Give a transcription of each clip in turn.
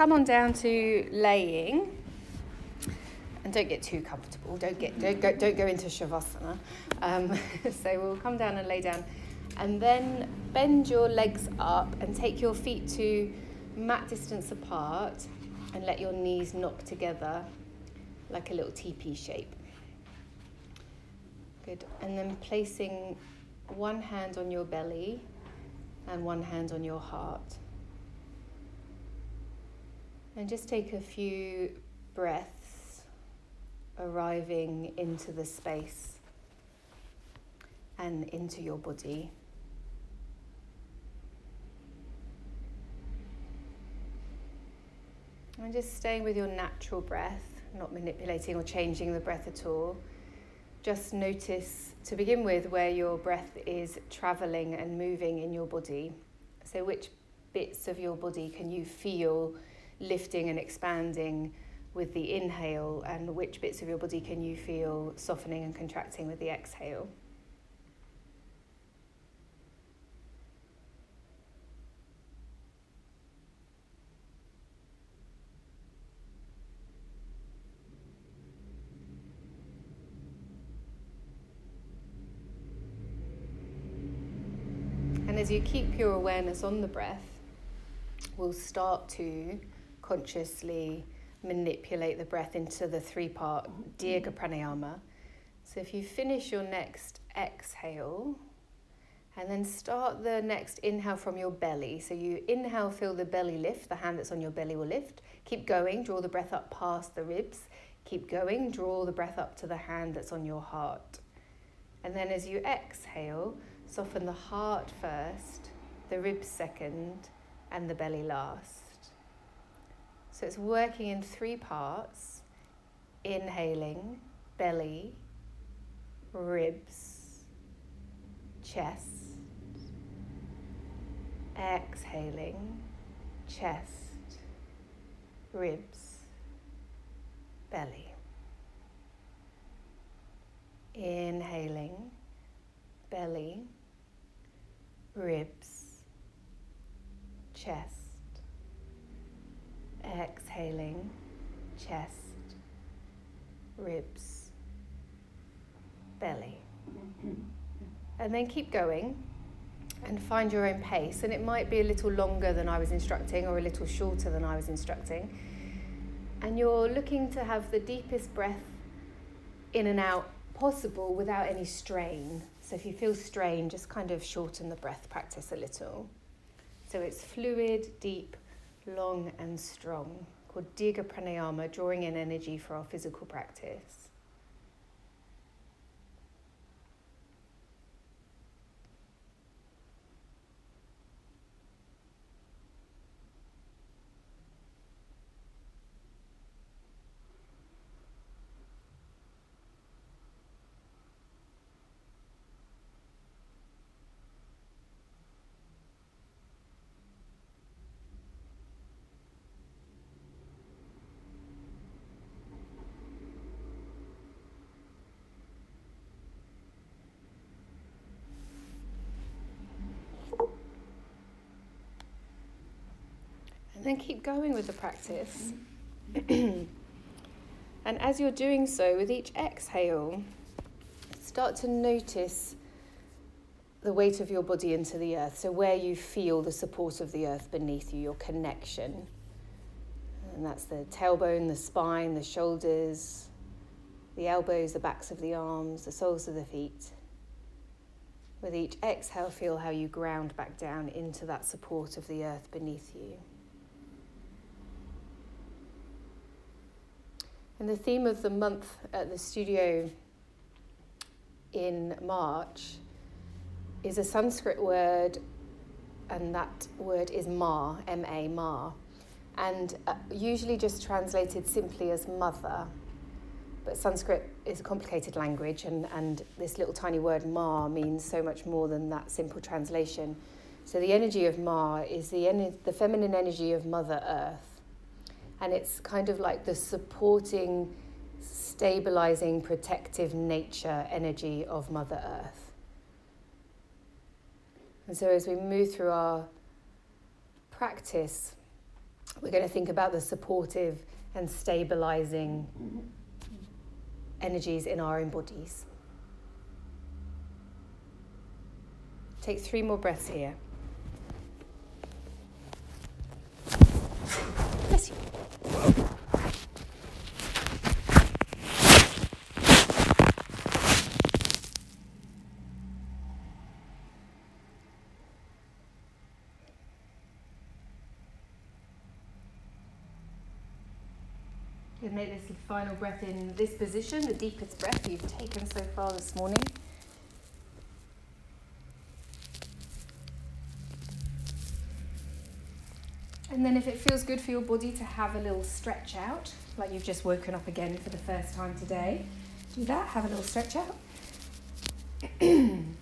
come on down to laying. And don't get too comfortable. Don't get don't go don't go into shavasana. Um, so we'll come down and lay down, and then bend your legs up and take your feet to mat distance apart, and let your knees knock together like a little teepee shape. Good. And then placing one hand on your belly and one hand on your heart. And just take a few breaths arriving into the space and into your body. And just staying with your natural breath, not manipulating or changing the breath at all. Just notice to begin with where your breath is traveling and moving in your body. So, which bits of your body can you feel lifting and expanding with the inhale, and which bits of your body can you feel softening and contracting with the exhale? And as you keep your awareness on the breath, we'll start to consciously manipulate the breath into the three part Dirga mm. Pranayama. So if you finish your next exhale, and then start the next inhale from your belly. So you inhale, feel the belly lift, the hand that's on your belly will lift. Keep going, draw the breath up past the ribs. Keep going, draw the breath up to the hand that's on your heart. And then as you exhale, soften the heart first, the ribs second, and the belly last. So it's working in three parts. Inhaling, belly, ribs, chest, exhaling, chest, ribs, belly. Inhaling, belly, ribs, chest exhaling, chest, ribs, belly. And then keep going and find your own pace. And it might be a little longer than I was instructing or a little shorter than I was instructing. And you're looking to have the deepest breath in and out possible without any strain. So if you feel strain, just kind of shorten the breath practice a little. So it's fluid, deep, long and strong, called Dirga Pranayama, drawing in energy for our physical practice. Then keep going with the practice. and as you're doing so, with each exhale, start to notice the weight of your body into the earth. So, where you feel the support of the earth beneath you, your connection. And that's the tailbone, the spine, the shoulders, the elbows, the backs of the arms, the soles of the feet. With each exhale, feel how you ground back down into that support of the earth beneath you. And the theme of the month at the studio in March is a Sanskrit word, and that word is Ma, M A, Ma, and uh, usually just translated simply as mother. But Sanskrit is a complicated language, and, and this little tiny word Ma means so much more than that simple translation. So the energy of Ma is the, the feminine energy of Mother Earth and it's kind of like the supporting, stabilizing, protective nature energy of Mother Earth. And so, as we move through our practice, we're going to think about the supportive and stabilizing energies in our own bodies. Take three more breaths here. Bless you. You make this final breath in this position, the deepest breath you've taken so far this morning. And then if it feels good for your body to have a little stretch out, like you've just woken up again for the first time today, do that, have a little stretch out. and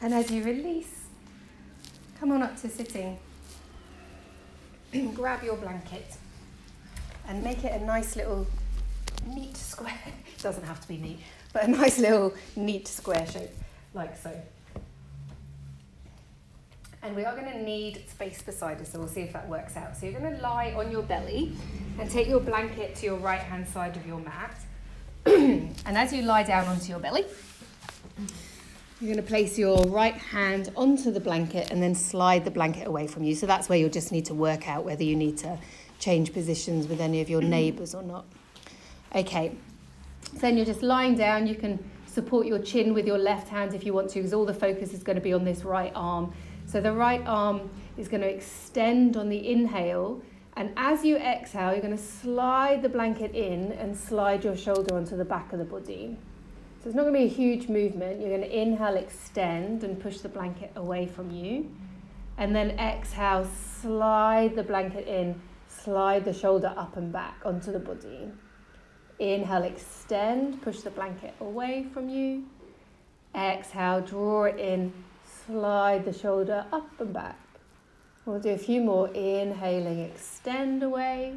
as you release, come on up to sitting. Grab your blanket and make it a nice little neat square. It doesn't have to be neat, but a nice little neat square shape, like so. And we are going to need space beside us, so we'll see if that works out. So you're going to lie on your belly and take your blanket to your right hand side of your mat. and as you lie down onto your belly, you're going to place your right hand onto the blanket and then slide the blanket away from you. So that's where you'll just need to work out whether you need to change positions with any of your neighbours or not. Okay, so then you're just lying down. You can support your chin with your left hand if you want to, because all the focus is going to be on this right arm so the right arm is going to extend on the inhale. And as you exhale, you're going to slide the blanket in and slide your shoulder onto the back of the body. So it's not going to be a huge movement. You're going to inhale, extend, and push the blanket away from you. And then exhale, slide the blanket in, slide the shoulder up and back onto the body. Inhale, extend, push the blanket away from you. Exhale, draw it in, slide the shoulder up and back. We'll do a few more. Inhaling, extend away,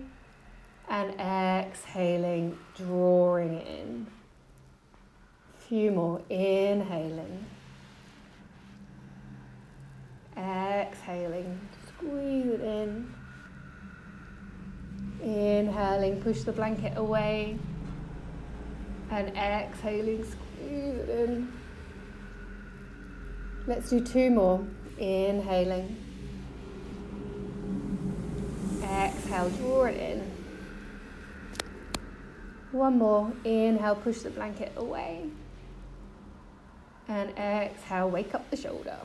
and exhaling, drawing in. A few more. Inhaling, exhaling, squeeze it in. Inhaling, push the blanket away, and exhaling, squeeze it in. Let's do two more. Inhaling. Exhale, draw it in. One more. Inhale, push the blanket away. And exhale, wake up the shoulder.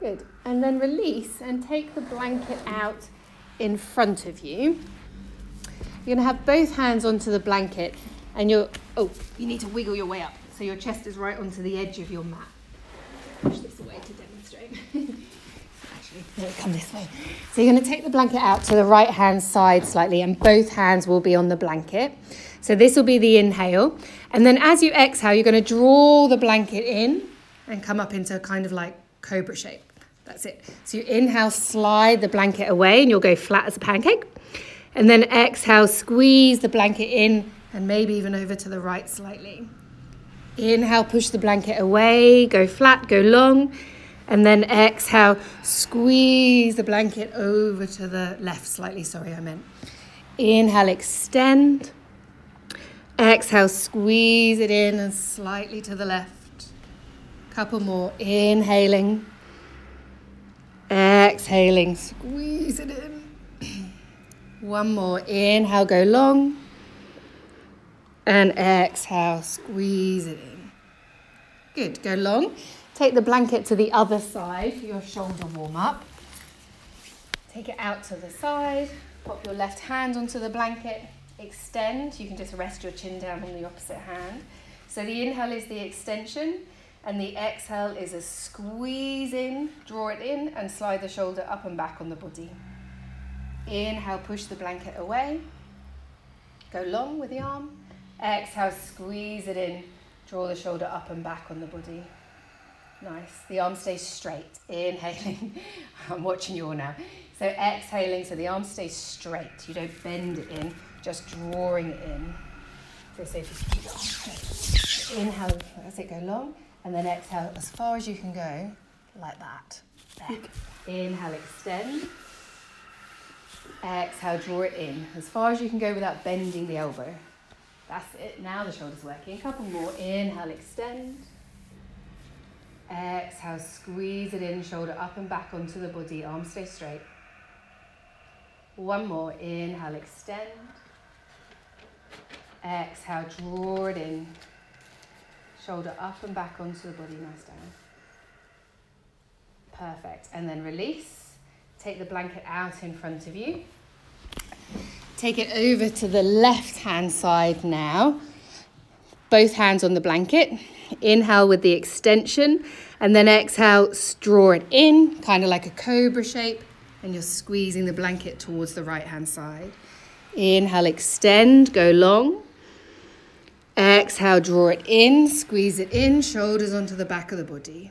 Good. And then release and take the blanket out in front of you. You're going to have both hands onto the blanket and you're, oh, you need to wiggle your way up so your chest is right onto the edge of your mat push this away to demonstrate. Actually, come this way. So you're going to take the blanket out to the right hand side slightly, and both hands will be on the blanket. So this will be the inhale. And then as you exhale, you're going to draw the blanket in and come up into a kind of like cobra shape. That's it. So you inhale, slide the blanket away, and you'll go flat as a pancake. And then exhale, squeeze the blanket in and maybe even over to the right slightly. Inhale, push the blanket away, go flat, go long. And then exhale, squeeze the blanket over to the left slightly. Sorry, I meant. Inhale, extend. Exhale, squeeze it in and slightly to the left. Couple more. Inhaling. Exhaling, squeeze it in. One more. Inhale, go long. And exhale, squeeze it in. Good, go long. Take the blanket to the other side for your shoulder warm up. Take it out to the side. Pop your left hand onto the blanket. Extend. You can just rest your chin down on the opposite hand. So the inhale is the extension, and the exhale is a squeeze in. Draw it in and slide the shoulder up and back on the body. Inhale, push the blanket away. Go long with the arm. Exhale, squeeze it in. Draw the shoulder up and back on the body. Nice. The arm stays straight. Inhaling. I'm watching you all now. So exhaling, so the arm stays straight. You don't bend it in, just drawing it in. So say you keep arm straight. Inhale as it go long, and then exhale as far as you can go, like that. Back. Inhale, extend. Exhale, draw it in as far as you can go without bending the elbow. That's it. Now the shoulder's working. A couple more. Inhale, extend. Exhale, squeeze it in, shoulder up and back onto the body, arms stay straight. One more. Inhale, extend. Exhale, draw it in. Shoulder up and back onto the body, nice down. Perfect. And then release. Take the blanket out in front of you. Take it over to the left hand side now. Both hands on the blanket. Inhale with the extension and then exhale, draw it in, kind of like a cobra shape, and you're squeezing the blanket towards the right hand side. Inhale, extend, go long. Exhale, draw it in, squeeze it in, shoulders onto the back of the body.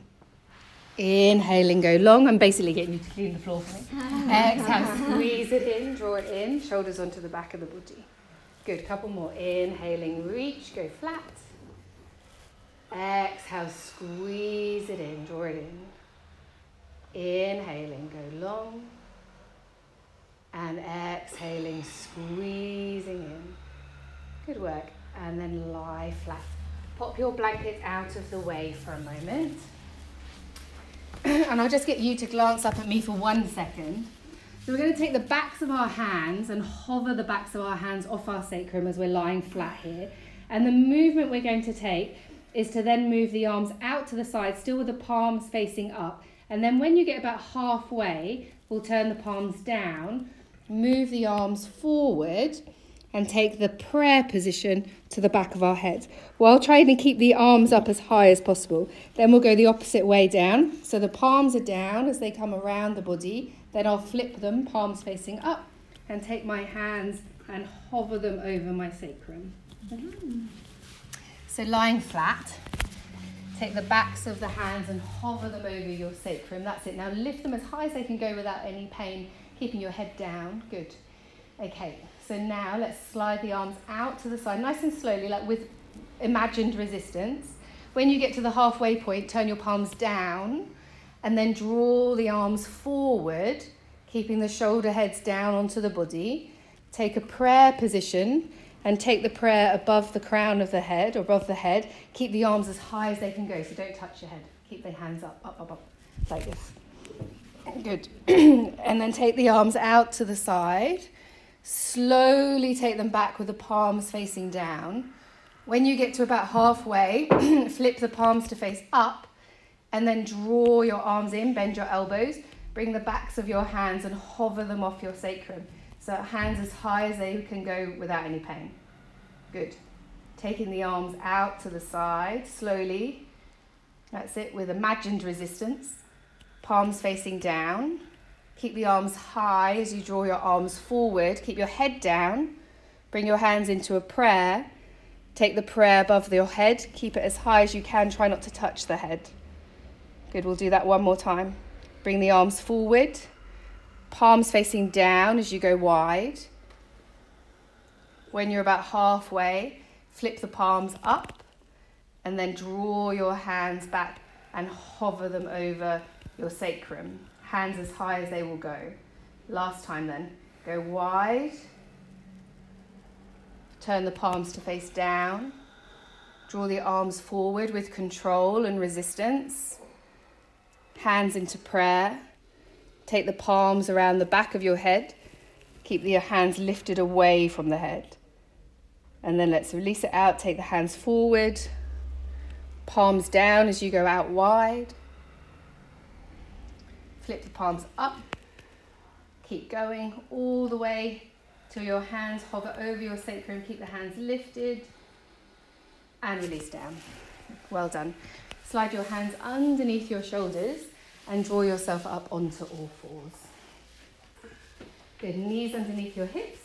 Inhaling, go long. I'm basically getting you to clean the floor for me. Ah. Exhale, squeeze it in, draw it in, shoulders onto the back of the body. Good, couple more. Inhaling, reach, go flat. Exhale, squeeze it in, draw it in. Inhaling, go long. And exhaling, squeezing in. Good work. And then lie flat. Pop your blanket out of the way for a moment. and I'll just get you to glance up at me for one second. So we're going to take the backs of our hands and hover the backs of our hands off our sacrum as we're lying flat here. And the movement we're going to take is to then move the arms out to the side, still with the palms facing up. And then when you get about halfway, we'll turn the palms down, move the arms forward and take the prayer position to the back of our head while trying to keep the arms up as high as possible. Then we'll go the opposite way down. So the palms are down as they come around the body. Then I'll flip them, palms facing up, and take my hands and hover them over my sacrum. Mm-hmm. So lying flat, take the backs of the hands and hover them over your sacrum. That's it. Now lift them as high as they can go without any pain, keeping your head down. Good. Okay, so now let's slide the arms out to the side, nice and slowly, like with imagined resistance. When you get to the halfway point, turn your palms down and then draw the arms forward, keeping the shoulder heads down onto the body. Take a prayer position and take the prayer above the crown of the head or above the head. Keep the arms as high as they can go, so don't touch your head. Keep the hands up, up, up, up, like this. Good. and then take the arms out to the side Slowly take them back with the palms facing down. When you get to about halfway, flip the palms to face up and then draw your arms in, bend your elbows, bring the backs of your hands and hover them off your sacrum. So hands as high as they can go without any pain. Good. Taking the arms out to the side slowly. That's it, with imagined resistance. Palms facing down. Keep the arms high as you draw your arms forward. Keep your head down. Bring your hands into a prayer. Take the prayer above your head. Keep it as high as you can. Try not to touch the head. Good, we'll do that one more time. Bring the arms forward. Palms facing down as you go wide. When you're about halfway, flip the palms up and then draw your hands back and hover them over your sacrum hands as high as they will go. Last time then. Go wide. Turn the palms to face down. Draw the arms forward with control and resistance. Hands into prayer. Take the palms around the back of your head. Keep your hands lifted away from the head. And then let's release it out. Take the hands forward. Palms down as you go out wide. Flip the palms up. Keep going all the way till your hands hover over your sacrum. Keep the hands lifted and release down. Well done. Slide your hands underneath your shoulders and draw yourself up onto all fours. Good. Knees underneath your hips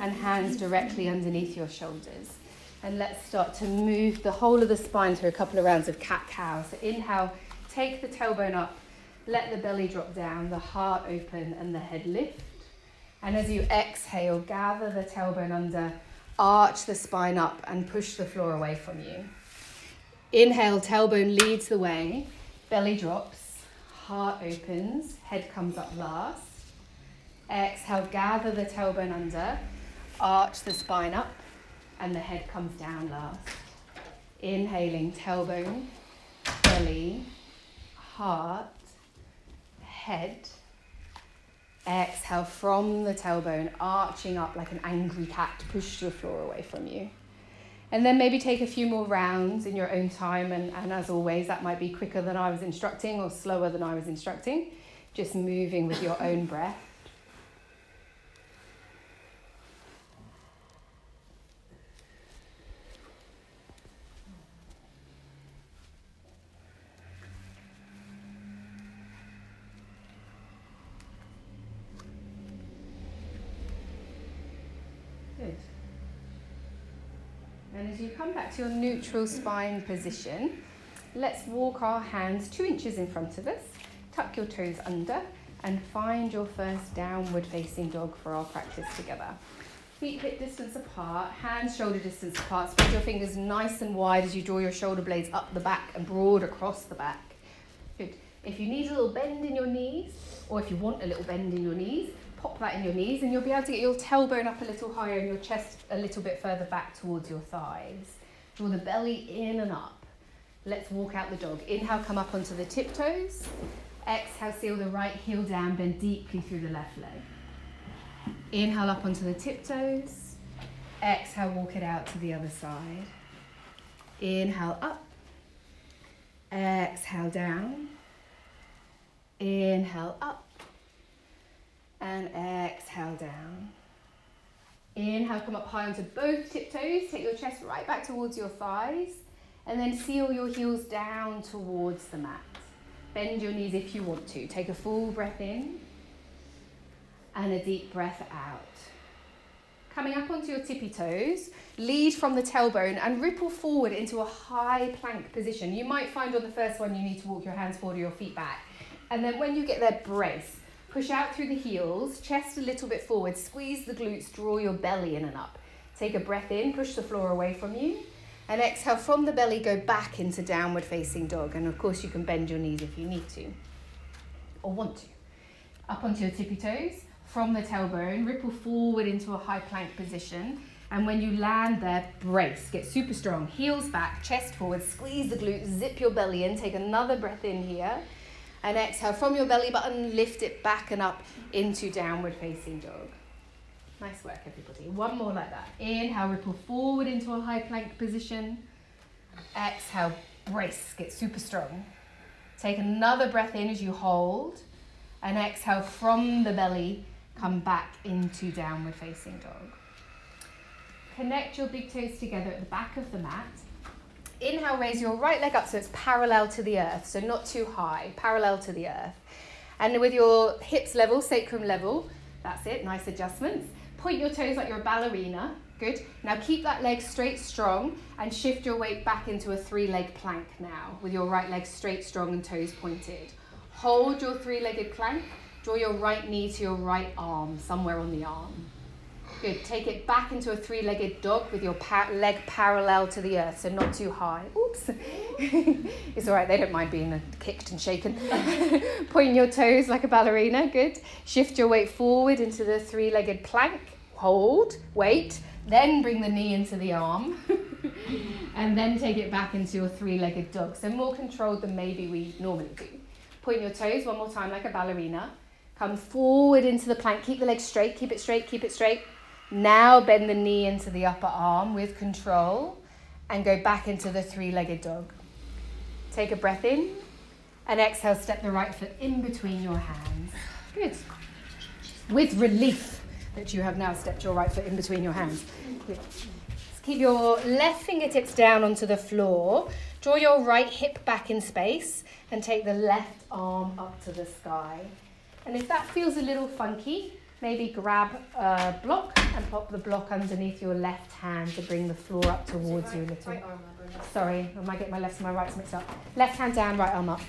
and hands directly underneath your shoulders. And let's start to move the whole of the spine through a couple of rounds of cat cow. So inhale, take the tailbone up let the belly drop down, the heart open, and the head lift. And as you exhale, gather the tailbone under, arch the spine up, and push the floor away from you. Inhale, tailbone leads the way, belly drops, heart opens, head comes up last. Exhale, gather the tailbone under, arch the spine up, and the head comes down last. Inhaling, tailbone, belly, heart, head. Exhale from the tailbone, arching up like an angry cat to push the floor away from you. And then maybe take a few more rounds in your own time. And, and as always, that might be quicker than I was instructing or slower than I was instructing. Just moving with your own breath. And as you come back to your neutral spine position, let's walk our hands two inches in front of us, tuck your toes under, and find your first downward facing dog for our practice together. Feet hip distance apart, hands shoulder distance apart. Spread your fingers nice and wide as you draw your shoulder blades up the back and broad across the back. Good. If you need a little bend in your knees, or if you want a little bend in your knees, pop that in your knees and you'll be able to get your tailbone up a little higher and your chest a little bit further back towards your thighs. Draw the belly in and up. Let's walk out the dog. Inhale, come up onto the tiptoes. Exhale, seal the right heel down, bend deeply through the left leg. Inhale up onto the tiptoes. Exhale, walk it out to the other side. Inhale up. Exhale down. Inhale up and exhale down. Inhale, come up high onto both tiptoes. Take your chest right back towards your thighs. And then seal your heels down towards the mat. Bend your knees if you want to. Take a full breath in and a deep breath out. Coming up onto your tippy toes, lead from the tailbone and ripple forward into a high plank position. You might find on the first one you need to walk your hands forward or your feet back. And then when you get there, brace. Push out through the heels, chest a little bit forward, squeeze the glutes, draw your belly in and up. Take a breath in, push the floor away from you. And exhale from the belly, go back into downward facing dog. And of course, you can bend your knees if you need to or want to. Up onto your tippy toes, from the tailbone, ripple forward into a high plank position. And when you land there, brace, get super strong. Heels back, chest forward, squeeze the glutes, zip your belly in, take another breath in here. And exhale from your belly button, lift it back and up into downward facing dog. Nice work, everybody. One more like that. Inhale, ripple forward into a high plank position. Exhale, brace, get super strong. Take another breath in as you hold. And exhale from the belly, come back into downward facing dog. Connect your big toes together at the back of the mat Inhale, raise your right leg up so it's parallel to the earth, so not too high, parallel to the earth. And with your hips level, sacrum level, that's it, nice adjustments. Point your toes like you're a ballerina, good. Now keep that leg straight, strong, and shift your weight back into a three leg plank now, with your right leg straight, strong, and toes pointed. Hold your three legged plank, draw your right knee to your right arm, somewhere on the arm. Good. Take it back into a three legged dog with your leg parallel to the earth, so not too high. Oops. it's all right, they don't mind being uh, kicked and shaken. Point your toes like a ballerina. Good. Shift your weight forward into the three legged plank. Hold, wait, then bring the knee into the arm. and then take it back into a three legged dog. So more controlled than maybe we normally do. Point your toes one more time like a ballerina. Come forward into the plank. Keep the legs straight. Keep it straight. Keep it straight. Now bend the knee into the upper arm with control and go back into the three legged dog. Take a breath in and exhale, step the right foot in between your hands. Good. With relief that you have now stepped your right foot in between your hands. Good. Keep your left fingertips down onto the floor. Draw your right hip back in space and take the left arm up to the sky. And if that feels a little funky, Maybe grab a block and pop the block underneath your left hand to bring the floor up towards you a little. Right Sorry, I might get my left and my right mixed up. Left hand down, right arm up.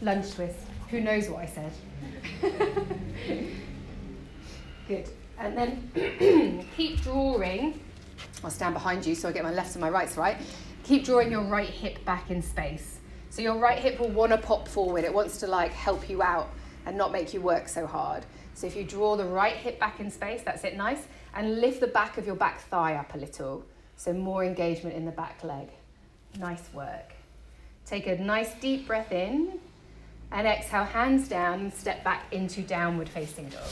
Lunge twist. Who knows what I said? Good. And then keep drawing. I'll stand behind you so I get my left and my rights right. Keep drawing your right hip back in space. So your right hip will want to pop forward. It wants to like help you out and not make you work so hard. So if you draw the right hip back in space, that's it, nice. And lift the back of your back thigh up a little. So more engagement in the back leg. Nice work. Take a nice deep breath in and exhale, hands down and step back into downward facing dog.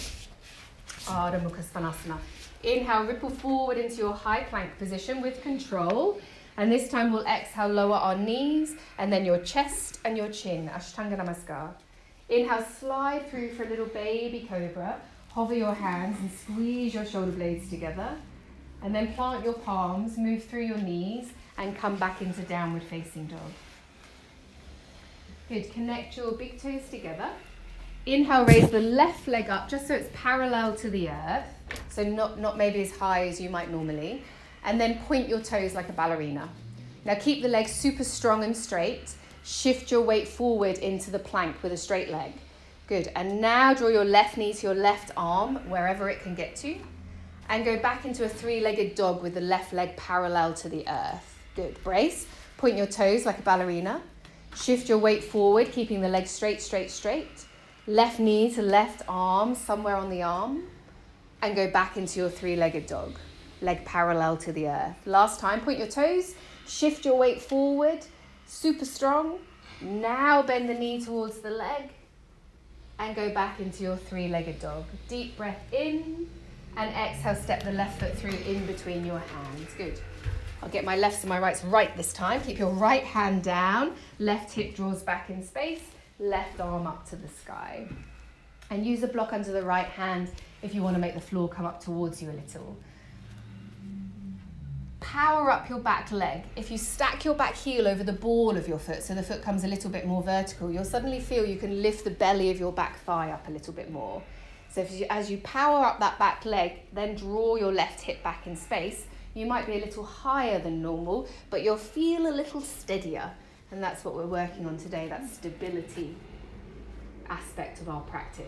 Ardha Mukha Svanasana. Inhale, ripple forward into your high plank position with control. And this time we'll exhale, lower our knees and then your chest and your chin. Ashtanga Namaskar. Inhale, slide through for a little baby cobra. Hover your hands and squeeze your shoulder blades together. And then plant your palms, move through your knees, and come back into downward facing dog. Good. Connect your big toes together. Inhale, raise the left leg up just so it's parallel to the earth. So not, not maybe as high as you might normally. And then point your toes like a ballerina. Now keep the legs super strong and straight. Shift your weight forward into the plank with a straight leg. Good. And now draw your left knee to your left arm, wherever it can get to. And go back into a three legged dog with the left leg parallel to the earth. Good. Brace. Point your toes like a ballerina. Shift your weight forward, keeping the legs straight, straight, straight. Left knee to left arm, somewhere on the arm. And go back into your three legged dog, leg parallel to the earth. Last time, point your toes, shift your weight forward, super strong. Now bend the knee towards the leg and go back into your three legged dog. Deep breath in and exhale, step the left foot through in between your hands. Good. I'll get my lefts and my rights right this time. Keep your right hand down, left hip draws back in space, left arm up to the sky. And use a block under the right hand if you want to make the floor come up towards you a little. Power up your back leg. If you stack your back heel over the ball of your foot so the foot comes a little bit more vertical, you'll suddenly feel you can lift the belly of your back thigh up a little bit more. So you, as you power up that back leg, then draw your left hip back in space you might be a little higher than normal, but you'll feel a little steadier. And that's what we're working on today that stability aspect of our practice.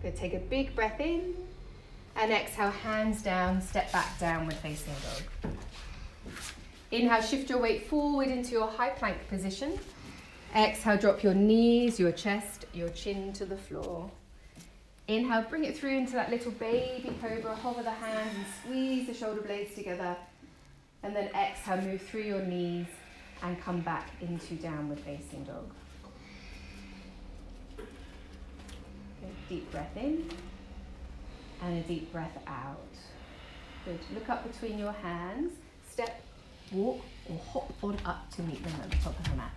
Good, take a big breath in and exhale, hands down, step back downward facing dog. Inhale, shift your weight forward into your high plank position. Exhale, drop your knees, your chest, your chin to the floor. Inhale, bring it through into that little baby cobra. Hover the hands and squeeze the shoulder blades together. And then exhale, move through your knees and come back into downward facing dog. Good. Deep breath in and a deep breath out. Good. Look up between your hands. Step, walk, or hop on up to meet them at the top of the mat.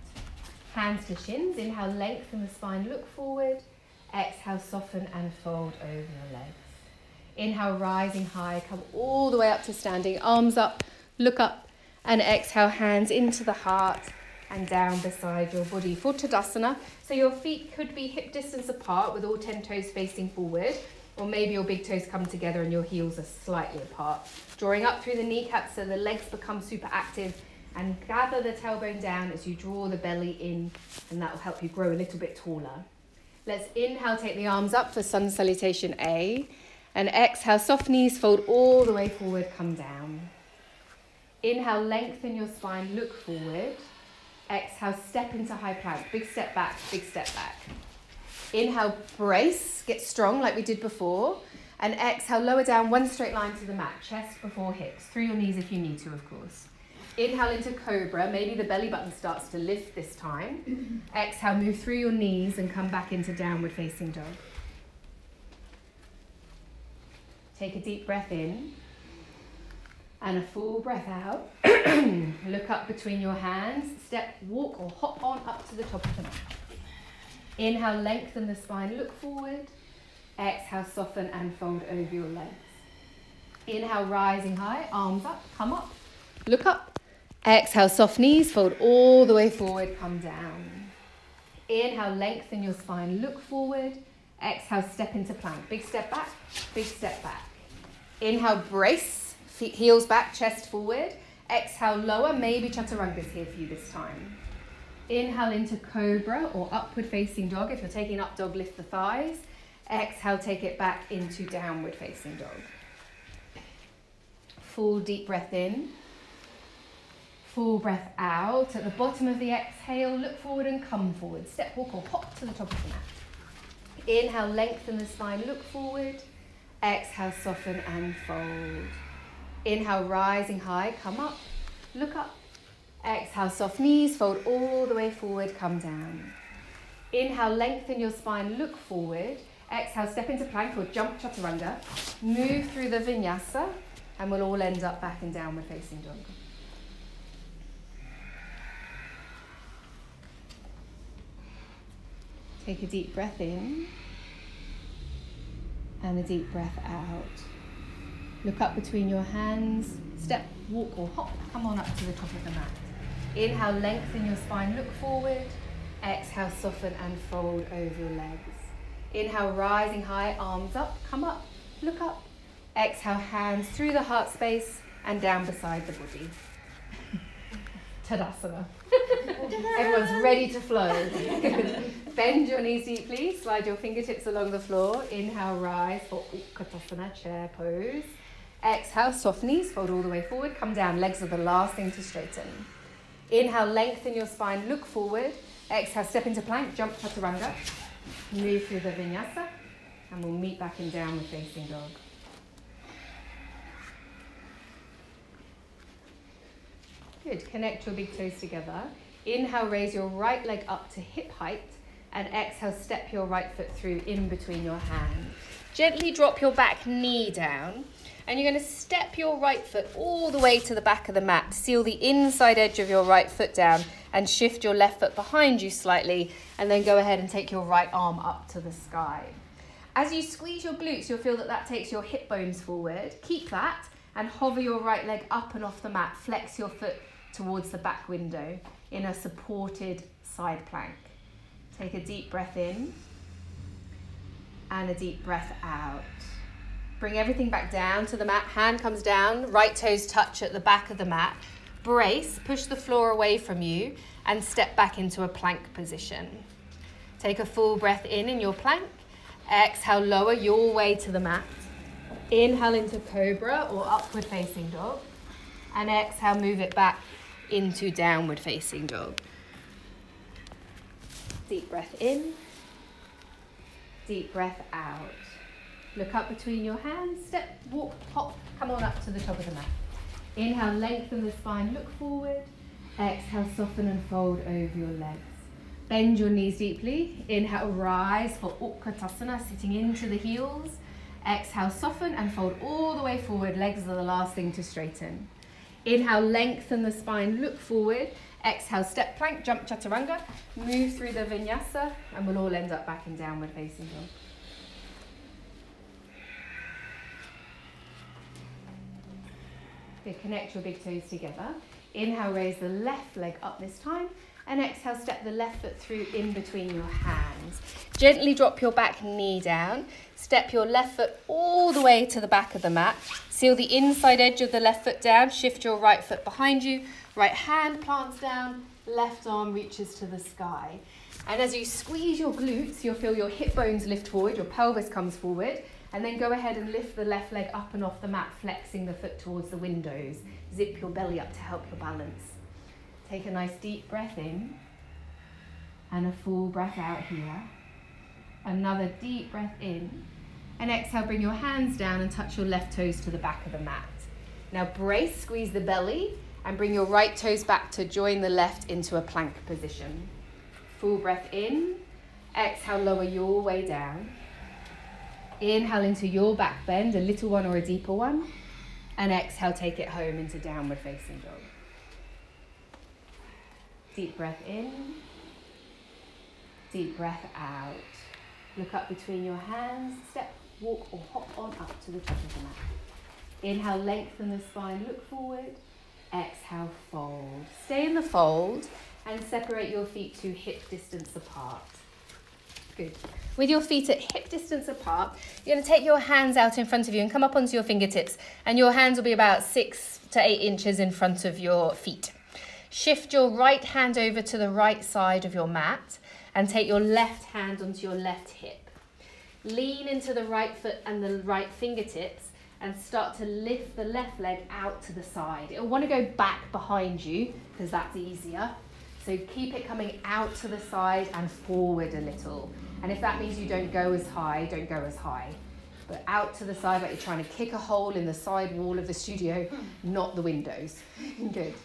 Hands to shins. Inhale, lengthen the spine, look forward. Exhale, soften and fold over your legs. Inhale, rising high, come all the way up to standing, arms up, look up, and exhale, hands into the heart and down beside your body for Tadasana. So your feet could be hip distance apart with all 10 toes facing forward, or maybe your big toes come together and your heels are slightly apart. Drawing up through the kneecaps so the legs become super active and gather the tailbone down as you draw the belly in, and that will help you grow a little bit taller. Let's inhale, take the arms up for sun salutation A. And exhale, soft knees fold all the way forward, come down. Inhale, lengthen your spine, look forward. Exhale, step into high plank. Big step back, big step back. Inhale, brace, get strong like we did before. And exhale, lower down one straight line to the mat, chest before hips. Through your knees if you need to, of course. Inhale into cobra. Maybe the belly button starts to lift this time. Exhale, move through your knees and come back into downward facing dog. Take a deep breath in and a full breath out. Look up between your hands. Step, walk, or hop on up to the top of the mat. Inhale, lengthen the spine, look forward. Exhale, soften and fold over your legs. Inhale, rising high, arms up, come up, look up. Exhale, soft knees, fold all the way forward, come down. Inhale, lengthen your spine, look forward. Exhale, step into plank. Big step back, big step back. Inhale, brace, feet, heels back, chest forward. Exhale, lower, maybe chaturanga's here for you this time. Inhale into cobra or upward facing dog. If you're taking up dog, lift the thighs. Exhale, take it back into downward facing dog. Full deep breath in Full breath out. At the bottom of the exhale, look forward and come forward. Step, walk, or hop to the top of the mat. Inhale, lengthen the spine, look forward. Exhale, soften and fold. Inhale, rising high, come up, look up. Exhale, soft knees, fold all the way forward, come down. Inhale, lengthen your spine, look forward. Exhale, step into plank or jump chaturanga. Move through the vinyasa, and we'll all end up back in downward facing dog. Take a deep breath in and a deep breath out. Look up between your hands, step, walk, or hop. Come on up to the top of the mat. Inhale, lengthen your spine, look forward. Exhale, soften and fold over your legs. Inhale, rising high, arms up, come up, look up. Exhale, hands through the heart space and down beside the body. Tadasana. Everyone's ready to flow. Bend your knees deeply, slide your fingertips along the floor. Inhale, rise oh, for Utkatasana, chair pose. Exhale, soft knees, fold all the way forward, come down. Legs are the last thing to straighten. Inhale, lengthen your spine, look forward. Exhale, step into plank, jump chaturanga. Move through the vinyasa, and we'll meet back in downward facing dog. Good. Connect your big toes together. Inhale, raise your right leg up to hip height. And exhale, step your right foot through in between your hands. Gently drop your back knee down. And you're going to step your right foot all the way to the back of the mat. Seal the inside edge of your right foot down and shift your left foot behind you slightly. And then go ahead and take your right arm up to the sky. As you squeeze your glutes, you'll feel that that takes your hip bones forward. Keep that and hover your right leg up and off the mat. Flex your foot towards the back window in a supported side plank. Take a deep breath in and a deep breath out. Bring everything back down to the mat. Hand comes down, right toes touch at the back of the mat. Brace, push the floor away from you, and step back into a plank position. Take a full breath in in your plank. Exhale, lower your way to the mat. Inhale into cobra or upward facing dog. And exhale, move it back into downward facing dog. Deep breath in, deep breath out. Look up between your hands, step, walk, hop, come on up to the top of the mat. Inhale, lengthen the spine, look forward. Exhale, soften and fold over your legs. Bend your knees deeply. Inhale, rise for Utkatasana, sitting into the heels. Exhale, soften and fold all the way forward. Legs are the last thing to straighten. Inhale, lengthen the spine, look forward. Exhale, step plank, jump chaturanga. Move through the vinyasa, and we'll all end up back in downward facing dog. Connect your big toes together. Inhale, raise the left leg up this time. And exhale, step the left foot through in between your hands. Gently drop your back knee down. Step your left foot all the way to the back of the mat. Seal the inside edge of the left foot down. Shift your right foot behind you. Right hand plants down. Left arm reaches to the sky. And as you squeeze your glutes, you'll feel your hip bones lift forward, your pelvis comes forward. And then go ahead and lift the left leg up and off the mat, flexing the foot towards the windows. Zip your belly up to help your balance. Take a nice deep breath in and a full breath out here. Another deep breath in. And exhale, bring your hands down and touch your left toes to the back of the mat. Now brace, squeeze the belly, and bring your right toes back to join the left into a plank position. Full breath in. Exhale, lower your way down. Inhale into your back bend, a little one or a deeper one. And exhale, take it home into downward facing dog. Deep breath in. Deep breath out. Look up between your hands. Step, walk, or hop on up to the top of the mat. Inhale, lengthen the spine, look forward. Exhale, fold. Stay in the fold and separate your feet to hip distance apart. Good. With your feet at hip distance apart, you're going to take your hands out in front of you and come up onto your fingertips, and your hands will be about six to eight inches in front of your feet. Shift your right hand over to the right side of your mat and take your left hand onto your left hip. Lean into the right foot and the right fingertips and start to lift the left leg out to the side. It'll want to go back behind you because that's easier. So keep it coming out to the side and forward a little. And if that means you don't go as high, don't go as high. But out to the side like you're trying to kick a hole in the side wall of the studio, hmm. not the windows. Good.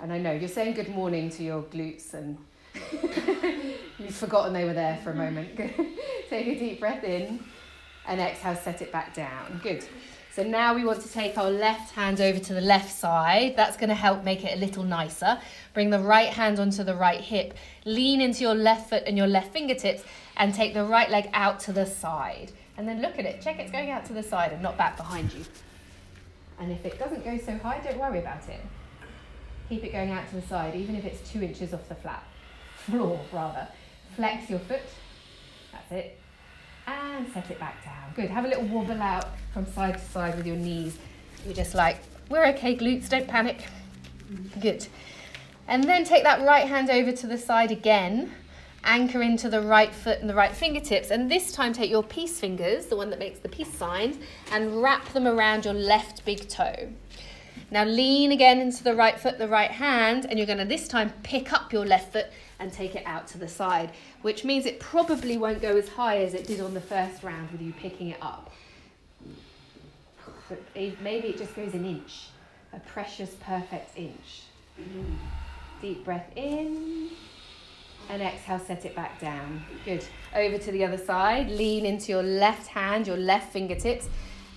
And I know you're saying good morning to your glutes and you've forgotten they were there for a moment. Good. Take a deep breath in and exhale, set it back down. Good. So now we want to take our left hand over to the left side. That's going to help make it a little nicer. Bring the right hand onto the right hip. Lean into your left foot and your left fingertips and take the right leg out to the side. And then look at it. Check it's going out to the side and not back behind you. And if it doesn't go so high, don't worry about it. Keep it going out to the side, even if it's two inches off the flat floor, rather. Flex your foot. That's it and set it back down. Good. Have a little wobble out from side to side with your knees. You're just like, we're okay, glutes, don't panic. Good. And then take that right hand over to the side again. Anchor into the right foot and the right fingertips. And this time take your peace fingers, the one that makes the peace sign, and wrap them around your left big toe. Now lean again into the right foot, the right hand, and you're going to this time pick up your left foot and take it out to the side, which means it probably won't go as high as it did on the first round with you picking it up. But maybe it just goes an inch, a precious, perfect inch. Deep breath in and exhale, set it back down. Good. Over to the other side. Lean into your left hand, your left fingertips.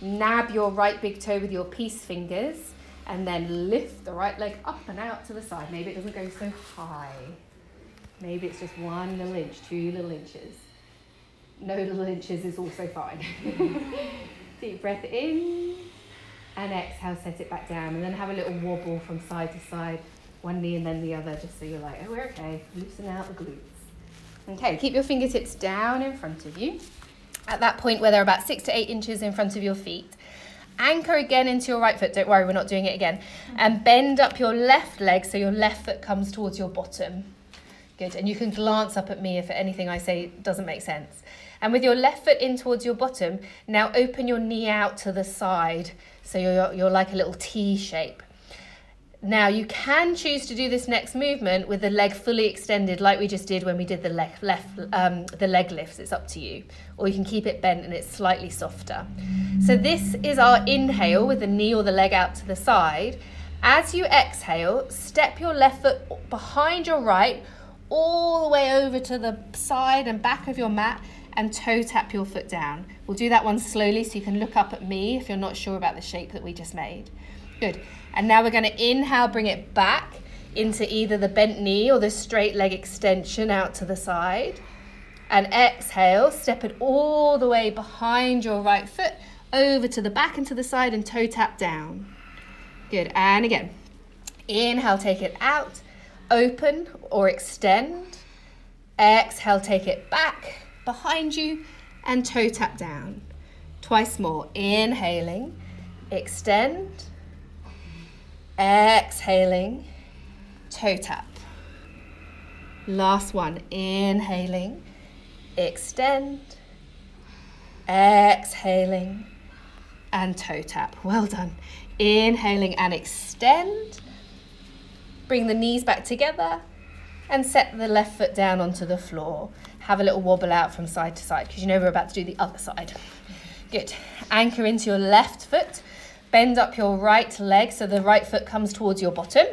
Nab your right big toe with your peace fingers and then lift the right leg up and out to the side. Maybe it doesn't go so high. Maybe it's just one little inch, two little inches. No little inches is also fine. Deep breath in and exhale, set it back down. And then have a little wobble from side to side, one knee and then the other, just so you're like, oh, we're okay. Loosen out the glutes. Okay, keep your fingertips down in front of you. At that point where they're about six to eight inches in front of your feet, anchor again into your right foot. Don't worry, we're not doing it again. And bend up your left leg so your left foot comes towards your bottom. Good. And you can glance up at me if anything I say doesn't make sense. And with your left foot in towards your bottom, now open your knee out to the side. So you're, you're like a little T shape. Now you can choose to do this next movement with the leg fully extended, like we just did when we did the left, left um, the leg lifts. It's up to you, or you can keep it bent and it's slightly softer. So this is our inhale with the knee or the leg out to the side. As you exhale, step your left foot behind your right all the way over to the side and back of your mat and toe tap your foot down. We'll do that one slowly so you can look up at me if you're not sure about the shape that we just made. Good. And now we're going to inhale, bring it back into either the bent knee or the straight leg extension out to the side. And exhale, step it all the way behind your right foot over to the back and to the side and toe tap down. Good. And again. Inhale, take it out open or extend. Exhale, take it back behind you and toe tap down. Twice more. Inhaling, extend. Exhaling, toe tap. Last one. Inhaling, extend. Exhaling and toe tap. Well done. Inhaling and extend. Bring the knees back together and set the left foot down onto the floor. Have a little wobble out from side to side because you know we're about to do the other side. Good. Anchor into your left foot. Bend up your right leg so the right foot comes towards your bottom.